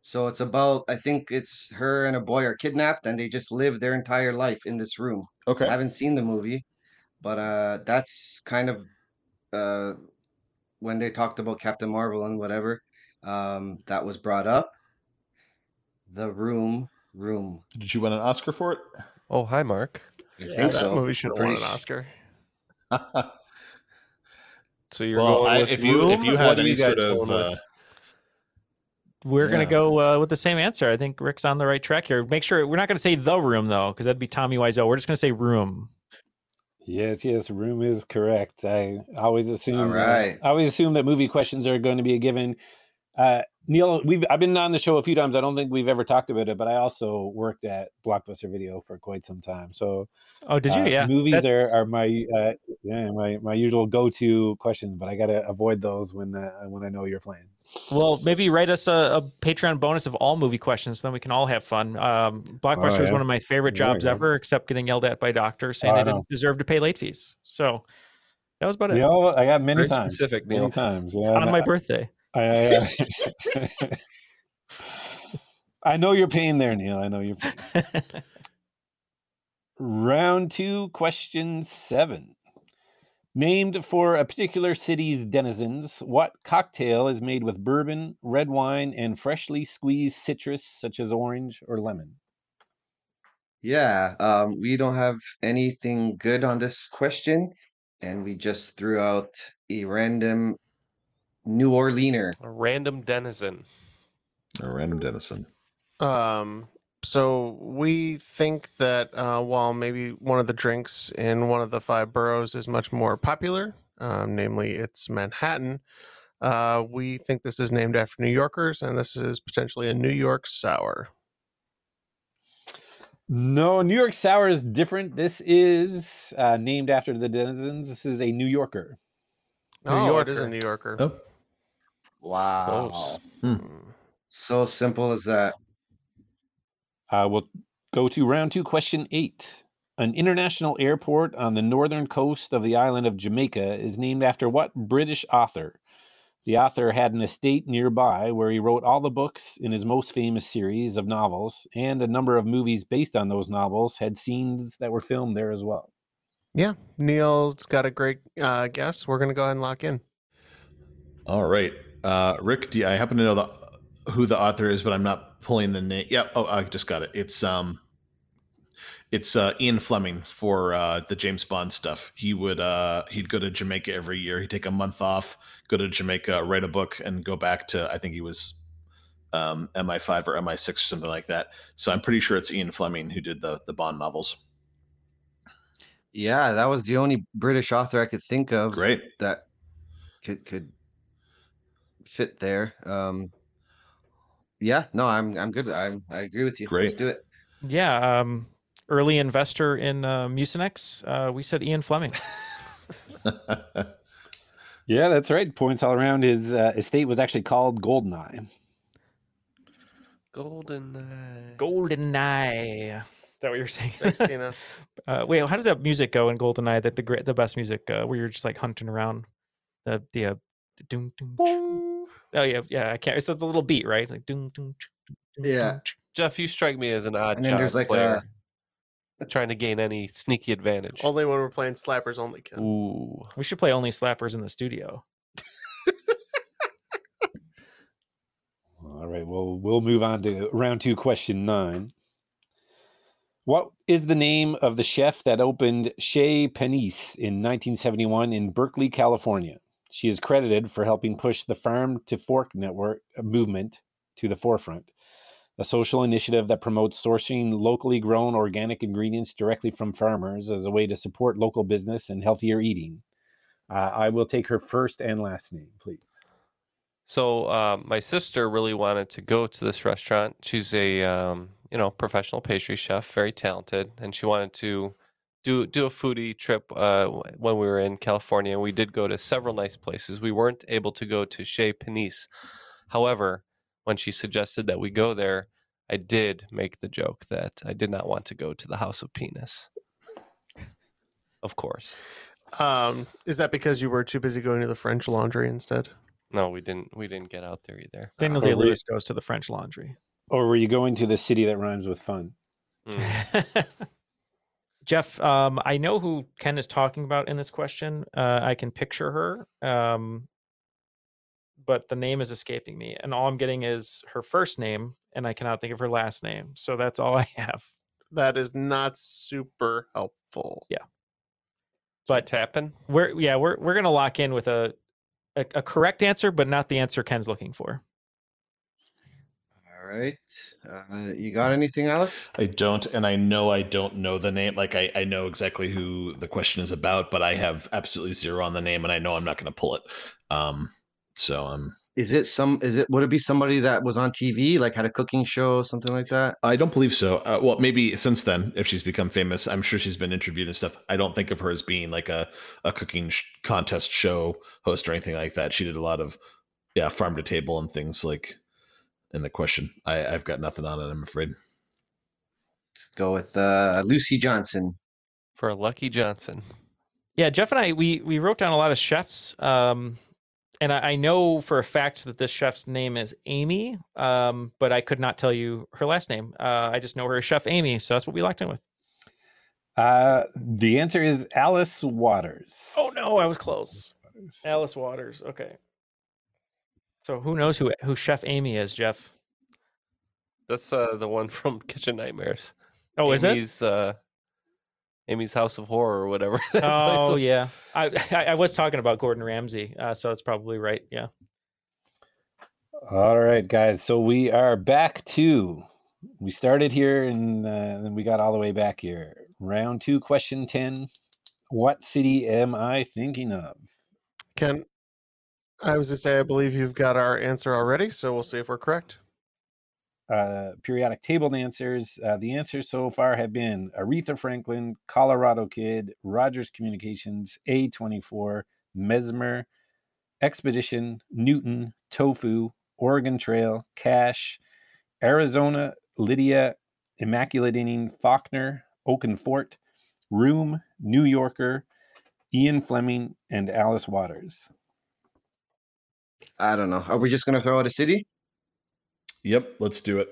So it's about, I think it's her and a boy are kidnapped and they just live their entire life in this room. Okay. I haven't seen the movie, but uh, that's kind of uh, when they talked about Captain Marvel and whatever, um, that was brought up. The Room, Room. Did you win an Oscar for it? Oh, hi, Mark. I Yeah, think that so. movie should have won an Oscar. So you're well, going I, with if you if Room? you What had are you guys sort of with? uh, We're gonna go uh, with the same answer. I think Rick's on the right track here. Make sure we're not gonna say the room though, because that'd be Tommy Wiseau. We're just gonna say room. Yes, yes, room is correct. I always assume. uh. I always assume that movie questions are going to be a given. Uh, Neal, we've I've been on the show a few times. I don't think we've ever talked about it, but I also worked at Blockbuster Video for quite some time. So, Oh, did you? uh, yeah. movies That- are, are my uh, yeah my my usual go to questions, but I gotta avoid those when uh, when I know you're playing. Well, maybe write us a, a Patreon bonus of all movie questions, so then we can all have fun. Um, Blockbuster is yeah. one of my favorite There you jobs go. ever, except getting yelled at by doctors saying Oh, they didn't deserve to pay late fees. So that was about it. You know, I got many Very times, specific, many Neal. times. Yeah, On I- my birthday. I, I, I know your pain there, Neal. I know your pain. Round two, question seven. Named for a particular city's denizens, what cocktail is made with bourbon, red wine, and freshly squeezed citrus such as orange or lemon? Yeah, um, we don't have anything good on this question, and we just threw out a random New Orleaner. A random denizen. a random denizen? Um, so we think that uh, while maybe one of the drinks in one of the five boroughs is much more popular, um, namely it's Manhattan, uh, we think this is named after New Yorkers, and this is potentially a New York sour. No, New York Sour is different. This is uh, named after the denizens. This is a New Yorker. New oh, it is a New Yorker. Oh, Wow. Close. Hmm. So simple as that. Uh, we'll go to round two, question eight. An international airport on the northern coast of the island of Jamaica is named after what British author? The author had an estate nearby where he wrote all the books in his most famous series of novels, and a number of movies based on those novels had scenes that were filmed there as well. Yeah, Neal's got a great uh, guess. We're going to go ahead and lock in. all right. Uh, Rick, do you, I happen to know the who the author is, but I'm not pulling the name. Yeah. Oh, I just got it. It's um, it's uh, Ian Fleming for uh, the James Bond stuff. He would uh, he'd go to Jamaica every year. He'd take a month off, go to Jamaica, write a book, and go back to I think he was um, MI5 or MI6 or something like that. So I'm pretty sure it's Ian Fleming who did the the Bond novels. Yeah, that was the only British author I could think of. Great. That could could fit there. Um, yeah, no, I'm I'm good. I'm I agree with you. Let's Great. do it. Yeah. Um, early investor in uh, Mucinex. Uh, we said Ian Fleming. Yeah, that's right. Points all around. His uh, estate was actually called Goldeneye. Golden. Golden Eye. that what you're saying? Thanks, Tina. Uh, wait, how does that music go in GoldenEye? That the great, the best music uh, where you're just like hunting around the the uh, doom, doom, doom. Oh yeah, yeah. I can't. It's like the little beat, right? Like doom, doom, doom, doom, Yeah. Jeff, you strike me as an odd And then job like player. Trying to gain any sneaky advantage. Only when we're playing slappers only, Ken. Ooh. We should play only slappers in the studio. All right. Well, we'll move on to round two, question nine. What is the name of the chef that opened Chez Panisse in 1971 in Berkeley, California? She is credited for helping push the Farm to Fork network uh, movement to the forefront, a social initiative that promotes sourcing locally grown organic ingredients directly from farmers as a way to support local business and healthier eating. Uh, I will take her first and last name, please. So um, my sister really wanted to go to this restaurant. She's a um, you know professional pastry chef, very talented, and she wanted to do do a foodie trip uh, when we were in California. We did go to several nice places. We weren't able to go to Chez Panisse. However, when she suggested that we go there, I did make the joke that I did not want to go to the House of Penis. Of course. Um, is that because you were too busy going to the French Laundry instead? No, we didn't. We didn't get out there either. Daniel Uh, Day we- Lewis goes to the French Laundry. Or were you going to the city that rhymes with fun? Mm. Jeff, um, I know who Ken is talking about in this question. Uh, I can picture her, um, but the name is escaping me, and all I'm getting is her first name, and I cannot think of her last name. So that's all I have. That is not super helpful. Yeah, but tapping. We're yeah we're we're gonna lock in with a, a a correct answer, but not the answer Ken's looking for. Right. Uh, you got anything, Alex? I don't, and I know I don't know the name. Like I, I know exactly who the question is about, but I have absolutely zero on the name, and I know I'm not going to pull it. Um, so um, Is it some? Is it? Would it be somebody that was on TV, like had a cooking show, something like that? I don't believe so. Uh, well, maybe since then, if she's become famous, I'm sure she's been interviewed and stuff. I don't think of her as being like a a cooking sh- contest show host or anything like that. She did a lot of yeah farm to table and things like in the question. I, I've got nothing on it. I'm afraid. Let's go with uh, Lucy Johnson. For Lucky Johnson. Yeah, Jeff and I we we wrote down a lot of chefs, um, and I, I know for a fact that this chef's name is Amy, um, but I could not tell you her last name. Uh, I just know her as Chef Amy, so that's what we locked in with. Uh, the answer is Alice Waters. Oh no, I was close. Alice Waters. Okay. So who knows who who Chef Amy is, Jeff? That's uh, the one from Kitchen Nightmares. Oh, is it? Amy's, Uh, Amy's House of Horror or whatever. that place Oh was. yeah, I, I I was talking about Gordon Ramsay, uh, so that's probably right. Yeah. All right, guys. So we are back to. We started here and uh, then we got all the way back here. Round two, question 10. What city am I thinking of? Ken, I was to say, I believe you've got our answer already, so we'll see if we're correct. Uh, periodic table answers. Uh, the answers so far have been Aretha Franklin, Colorado Kid, Rogers Communications, A24, Mesmer, Expedition, Newton, Tofu, Oregon Trail, Cash, Arizona, Lydia, Immaculate Inning, Faulkner, Oaken Fort, Room, New Yorker, Ian Fleming, and Alice Waters. I don't know. Are we just gonna throw out a city? Yep, let's do it.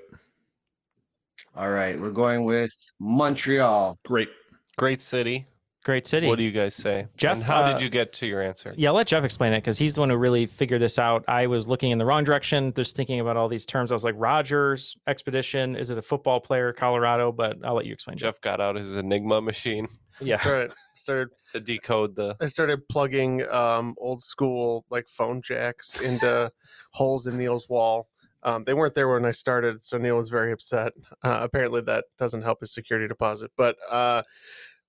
All right, we're going with Montreal. Great. Great city. Great city. What do you guys say? Jeff, and how uh, did you get to your answer? Yeah, let Jeff explain it because he's the one who really figured this out. I was looking in the wrong direction, just thinking about all these terms. I was like, Rogers, Expedition, is it a football player, Colorado? But I'll let you explain. Jeff got out his Enigma machine. Yeah. That's right. Started to decode the. I started plugging um, old school like phone jacks into holes in Neal's wall. Um, they weren't there when I started, so Neil was very upset. Uh, apparently, that doesn't help his security deposit. But uh,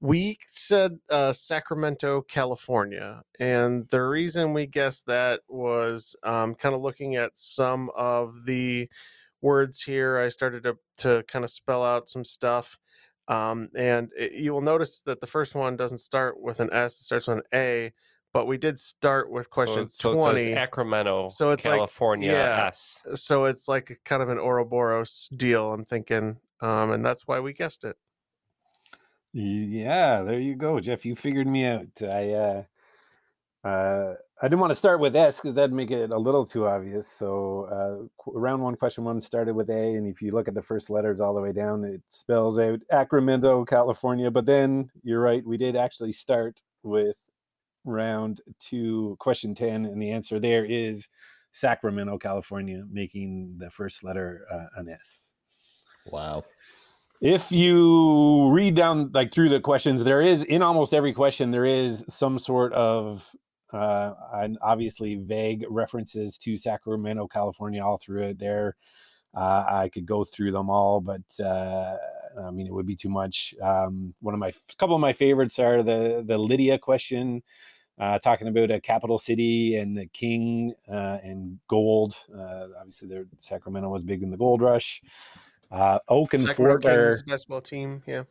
we said uh, Sacramento, California, and the reason we guessed that was um, kind of looking at some of the words here. I started to to kind of spell out some stuff. Um, and it, you will notice that the first one doesn't start with an S; it starts with an A. But we did start with question so, so twenty. it Sacramento, so it's California. like yeah, S. So it's like a kind of an Ouroboros deal. I'm thinking, um, and that's why we guessed it. Yeah, there you go, Jeff. You figured me out. I uh, uh, I didn't want to start with S because that'd make it a little too obvious. So uh, round one, question one started with A, and if you look at the first letters all the way down, it spells out Sacramento, California. But then you're right, we did actually start with round two, question ten, and the answer there is Sacramento, California, making the first letter uh, an S. Wow. If you read down like through the questions, there is in almost every question there is some sort of uh, and obviously vague references to Sacramento, California, all through it. There, uh, I could go through them all, but uh, I mean it would be too much. Um, one of my couple of my favorites are the the Lydia question. Uh, talking about a capital city and the king uh, and gold. Uh, obviously, there Sacramento was big in the gold rush. Uh, Oak and Fort are basketball team. Yeah.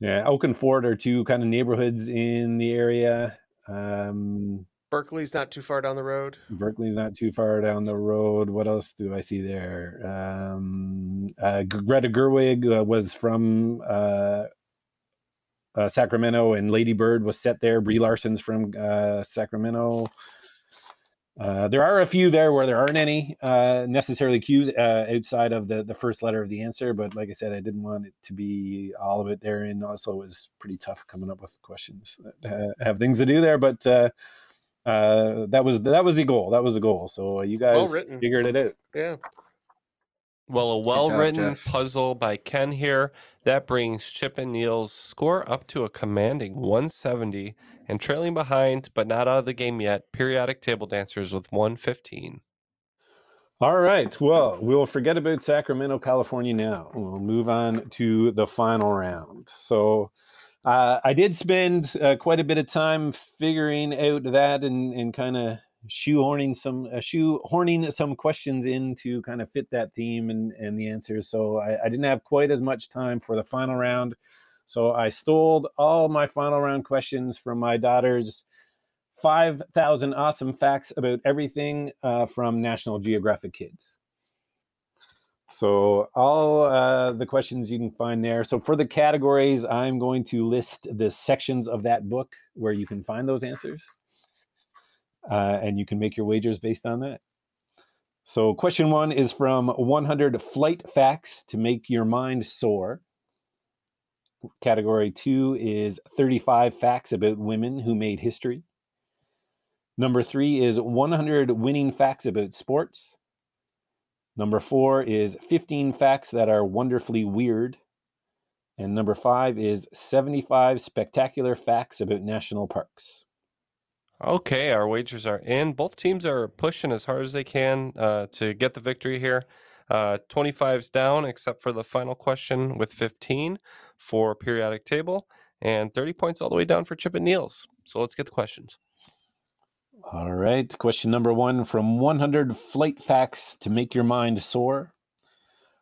yeah, Oak and Fort are two kind of neighborhoods in the area. Um, Berkeley's not too far down the road. Berkeley's not too far down the road. What else do I see there? Um, uh, Greta Gerwig uh, was from uh, uh, Sacramento, and Lady Bird was set there. Brie Larson's from uh, Sacramento. Uh, there are a few there where there aren't any uh, necessarily cues uh, outside of the, the first letter of the answer, but like I said, I didn't want it to be all of it there, and also it was pretty tough coming up with questions that uh, have things to do there. But uh, uh, that was that was the goal. That was the goal. So you guys Well-written. figured it out. Yeah. Well, a well written puzzle by Ken here. That brings Chip and Neal's score up to a commanding 170 and trailing behind, but not out of the game yet, periodic table dancers with 115. All right. Well, we'll forget about Sacramento, California now. We'll move on to the final round. So, uh, I did spend uh, quite a bit of time figuring out that and, and kind of shoehorning some uh, shoehorning some questions in to kind of fit that theme and, and the answers. So I, I didn't have quite as much time for the final round. So I stole all my final round questions from my daughter's 5,000 awesome facts about everything uh, from National Geographic Kids. So, all uh, the questions you can find there. So, for the categories, I'm going to list the sections of that book where you can find those answers. Uh, and you can make your wagers based on that. So, question one is from 100 Flight Facts to Make Your Mind Soar. Category two is 35 Facts About Women Who Made History. Number three is 100 winning facts about sports. Number four is 15 facts that are wonderfully weird. And number five is 75 spectacular facts about national parks. Okay, our wagers are in. Both teams are pushing as hard as they can uh, to get the victory here. Uh, 25's down, except for the final question with 15 for periodic table, and 30 points all the way down for Chip and Neal's. So let's get the questions. All right. Question number one from 100 Flight Facts to Make Your Mind Soar.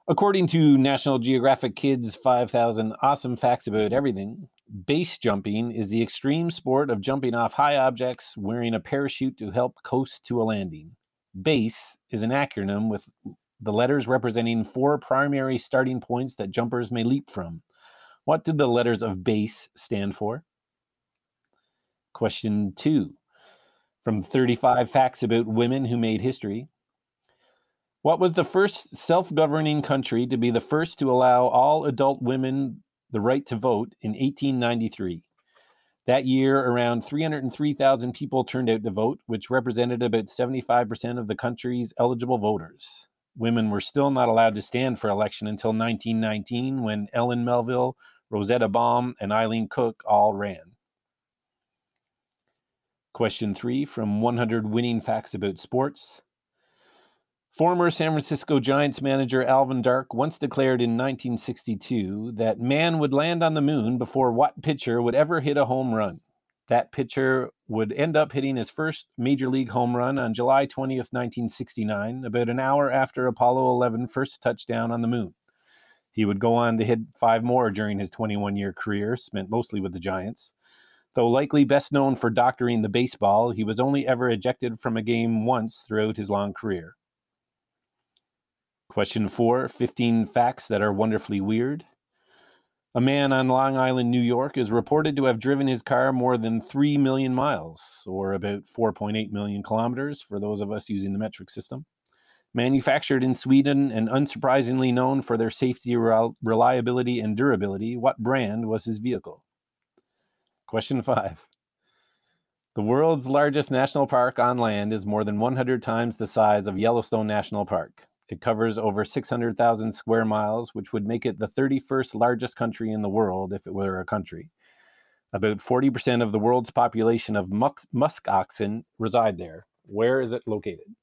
According to National Geographic Kids 5000 Awesome Facts About Everything, base jumping is the extreme sport of jumping off high objects wearing a parachute to help coast to a landing. BASE is an acronym with the letters representing four primary starting points that jumpers may leap from. What did the letters of BASE stand for? Question two from 35 Facts About Women Who Made History. What was the first self governing country to be the first to allow all adult women the right to vote in 1893? That year, around 303,000 people turned out to vote, which represented about 75% of the country's eligible voters. Women were still not allowed to stand for election until 1919 when Ellen Melville, Rosetta Baume, and Aileen Cooke all ran. Question three from 100 Winning Facts About Sports. Former San Francisco Giants manager Alvin Dark once declared in 1962 that man would land on the moon before what pitcher would ever hit a home run. That pitcher would end up hitting his first major league home run on July 20th, 1969, about an hour after Apollo 11 first touchdown on the moon. He would go on to hit five more during his 21 year career, spent mostly with the Giants. Though likely best known for doctoring the baseball, he was only ever ejected from a game once throughout his long career. Question four 15 facts that are wonderfully weird. A man on Long Island, New York, is reported to have driven his car more than 3 million miles, or about 4.8 million kilometers for those of us using the metric system. Manufactured in Sweden and unsurprisingly known for their safety, rel- reliability, and durability, what brand was his vehicle? Question five. The world's largest national park on land is more than 100 times the size of Yellowstone National Park. It covers over 600,000 square miles, which would make it the 31st largest country in the world if it were a country. About 40% of the world's population of musk, musk oxen reside there. Where is it located?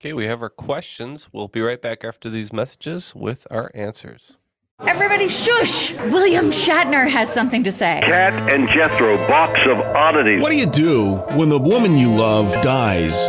Okay, we have our questions. We'll be right back after these messages with our answers. Everybody shush! William Shatner has something to say. Kat and Jethro, box of oddities. What do you do when the woman you love dies?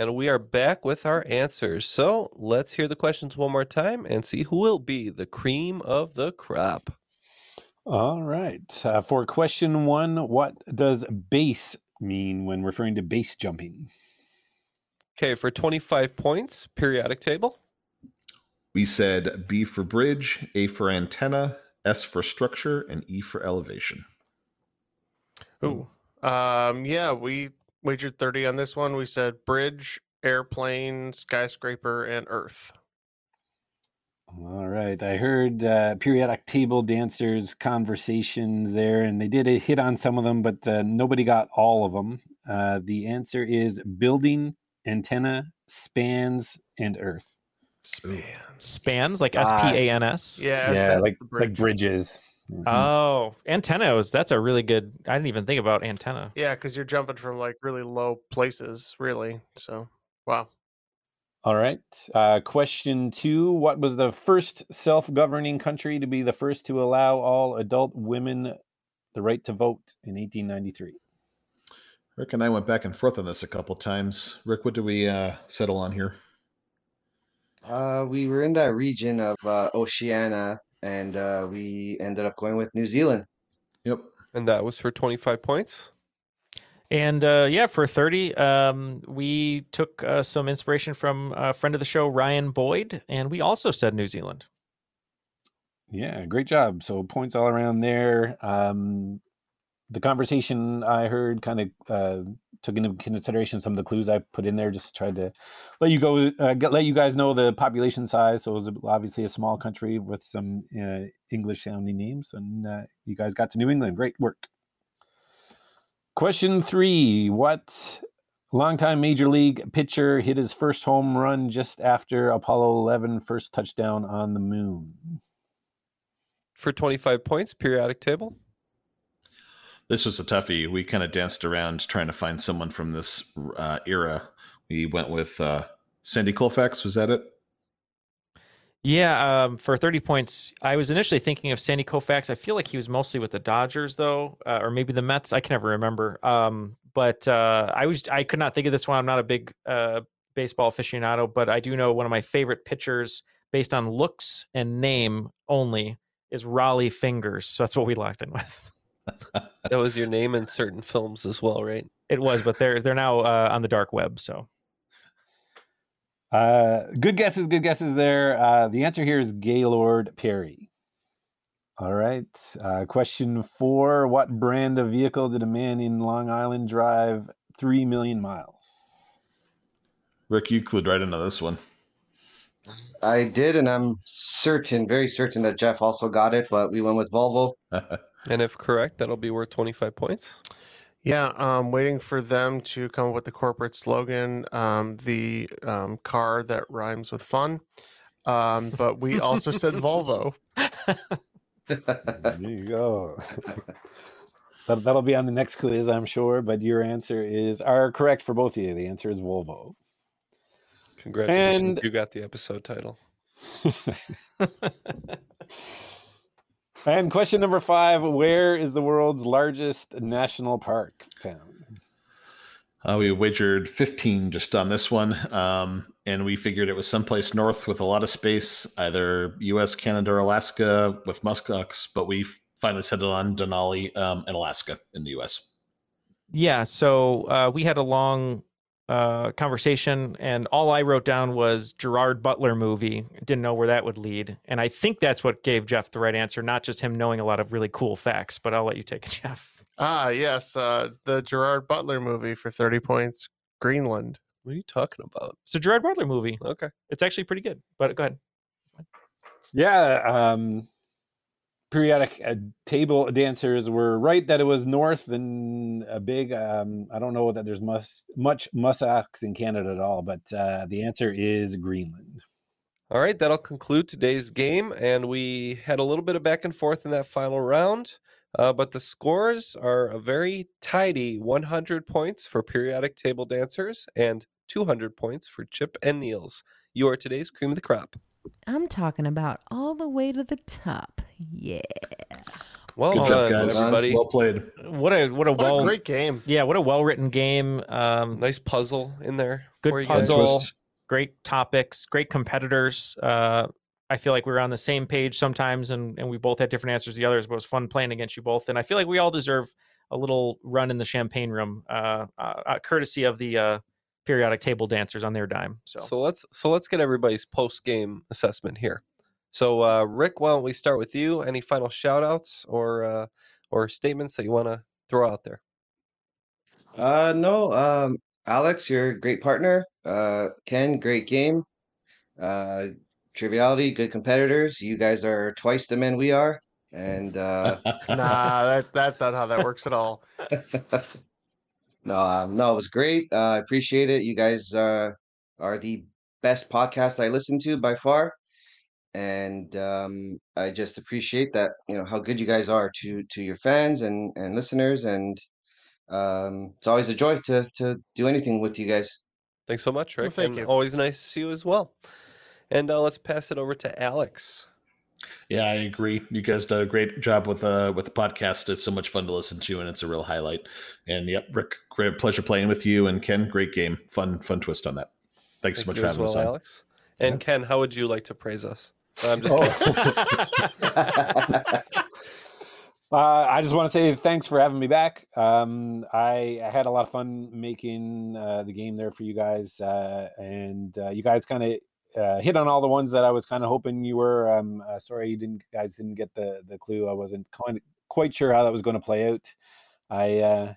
And we are back with our answers. So let's hear the questions one more time and see who will be the cream of the crop. All right. Uh, for question one, what does base mean when referring to base jumping? Okay, for 25 points, periodic table. We said B for bridge, A for antenna, S for structure, and E for elevation. Ooh. Um, yeah, we wagered 30 on this one. We said bridge, airplane, skyscraper, and earth. All right. I heard uh, periodic table dancers conversations there, and they did a hit on some of them, but uh, nobody got all of them. Uh, the answer is building, antenna, spans, and earth. Spans. Spans like S. P A N S. Yeah, yeah, like the like bridges. Oh, antennas. That's a really good. I didn't even think about antenna. Yeah, because you're jumping from like really low places, really. So, wow. All right. Uh, question two What was the first self governing country to be the first to allow all adult women the right to vote in 1893? Rick and I went back and forth on this a couple times. Rick, what do we uh, settle on here? Uh, we were in that region of uh, Oceania, and uh, we ended up going with New Zealand. Yep. And that was for 25 points. And uh, yeah, for 30, um, we took uh, some inspiration from a friend of the show, Ryan Boyd, and we also said New Zealand. Yeah, great job. So points all around there. Um, the conversation I heard kind of uh, took into consideration some of the clues I put in there. Just tried to let you go, uh, get, let you guys know the population size. So it was obviously a small country with some uh, English sounding names, and uh, you guys got to New England. Great work. Question three: What longtime major league pitcher hit his first home run just after Apollo 11 first touchdown on the moon? For 25 points, periodic table. This was a toughie. We kind of danced around trying to find someone from this uh, era. We went with uh, Sandy Koufax. Was that it? Yeah, um, for 30 points, I was initially thinking of Sandy Koufax. I feel like he was mostly with the Dodgers, though, uh, or maybe the Mets. I can never remember. Um, but uh, I was I could not think of this one. I'm not a big uh, baseball aficionado, but I do know one of my favorite pitchers based on looks and name only is Rollie Fingers. So that's what we locked in with. That was your name in certain films as well, right? It was, but they're they're now uh, on the dark web. So Uh, good guesses, good guesses there. Uh, the answer here is Gaylord Perry. All right. Uh, question four What brand of vehicle did a man in Long Island drive 3 million miles? Rick, you clued right into this one. I did, and I'm certain, very certain that Jeff also got it, but we went with Volvo. And if correct, that'll be worth 25 points. Yeah, um, waiting for them to come up with the corporate slogan, um, the um, car that rhymes with fun. Um, but we also said Volvo. there you go. that, that'll be on the next quiz, I'm sure. But your answer is are correct for both of you. The answer is Volvo. Congratulations, And- you got the episode title. And question number five Where is the world's largest national park found? Uh, we wagered 15 just on this one. Um, and we figured it was someplace north with a lot of space, either US, Canada, or Alaska with muskox. But we finally settled on Denali um, in Alaska in the US. Yeah, so uh, we had a long uh, conversation, and all I wrote down was Gerard Butler movie. Didn't know where that would lead, and I think that's what gave Jeff the right answer, not just him knowing a lot of really cool facts. But I'll let you take it, Jeff. Ah, yes, uh, the Gerard Butler movie for 30 points, Greenland. What are you talking about? It's a Gerard Butler movie. Okay, it's actually pretty good. But go ahead. Yeah, um, periodic uh, table dancers were right that it was north than a big. Um, I don't know that there's much much muskox in Canada at all, but uh, the answer is Greenland. All right, that'll conclude today's game. And we had a little bit of back and forth in that final round, uh, but the scores are a very tidy 100 points for periodic table dancers and 200 points for Chip and Niels. You are today's cream of the crop. I'm talking about all the way to the top. Yeah. Well Good job, guys. everybody. Well played. What a what a What a great game. Yeah, what a well written game. Um, nice puzzle in there. Good you guys. puzzle. Great topics. Great competitors. Uh, I feel like we were on the same page sometimes, and and we both had different answers to the others. But it was fun playing against you both, and I feel like we all deserve a little run in the champagne room, uh, uh, uh, courtesy of the uh, periodic table dancers on their dime. So. So let's so let's get everybody's post game assessment here. So uh, Rick, why don't we start with you? Any final shout outs or uh, or statements that you want to throw out there? Uh, no, um, Alex, you're a great partner. Uh, Ken, great game. Uh, Triviality, good competitors. You guys are twice the men we are. And uh, nah, that, that's not how that works at all. no, um, no, it was great. Uh, I appreciate it. You guys uh, are the best podcast I listen to by far, and um, I just appreciate that. You know how good you guys are to to your fans and and listeners, and um, it's always a joy to to do anything with you guys. Thanks so much, Well, Rick. thank and you. Always nice to see you as well. And uh, let's pass it over to Alex. Yeah, I agree. You guys did a great job with uh with the podcast. It's so much fun to listen to, and it's a real highlight. And yep, Rick, great pleasure playing with you, and Ken, great game, fun fun twist on that. Thanks so much you for as having us on. Alex. And Ken, how would you like to praise us? I'm just Oh. Uh, I just want to say thanks for having me back. Um, I, I had a lot of fun making uh, the game there for you guys, uh, and uh, you guys kind of uh, hit on all the ones that I was kind of hoping you were. Um, uh, sorry, you didn't guys didn't get the the clue. I wasn't kind quite sure how that was going to play out. I uh,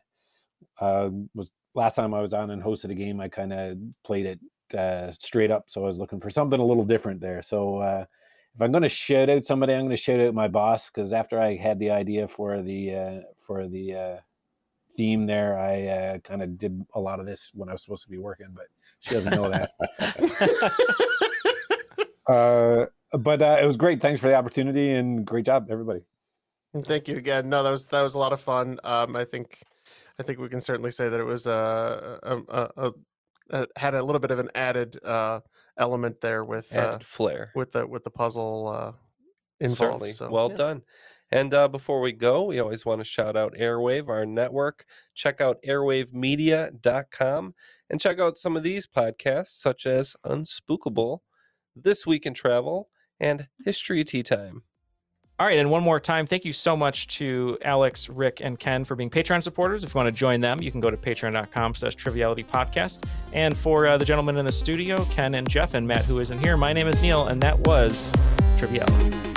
uh, was last time I was on and hosted a game. I kind of played it uh, straight up, so I was looking for something a little different there. So. If I'm going to shout out somebody, I'm going to shout out my boss because after I had the idea for the for the theme there, I kind of did a lot of this when I was supposed to be working, but she doesn't know that. uh, but uh, it was great. Thanks for the opportunity and great job, everybody. And Thank you again. No, that was that was a lot of fun. Um, I think I think we can certainly say that it was uh, a, a, a, a had a little bit of an added uh, element there with uh, flair. with the with the puzzle uh, involved. Certainly. So well yeah. done. And uh, before we go, we always want to shout out Airwave, our network. Check out airwavemedia.com and check out some of these podcasts, such as Unspookable, This Week in Travel, and History Tea Time. All right, and one more time, thank you so much to Alex, Rick, and Ken for being Patreon supporters. If you want to join them, you can go to patreon.com slash triviality podcast. And for uh, the gentlemen in the studio, Ken and Jeff and Matt, who isn't here, my name is Neal, and that was Triviality.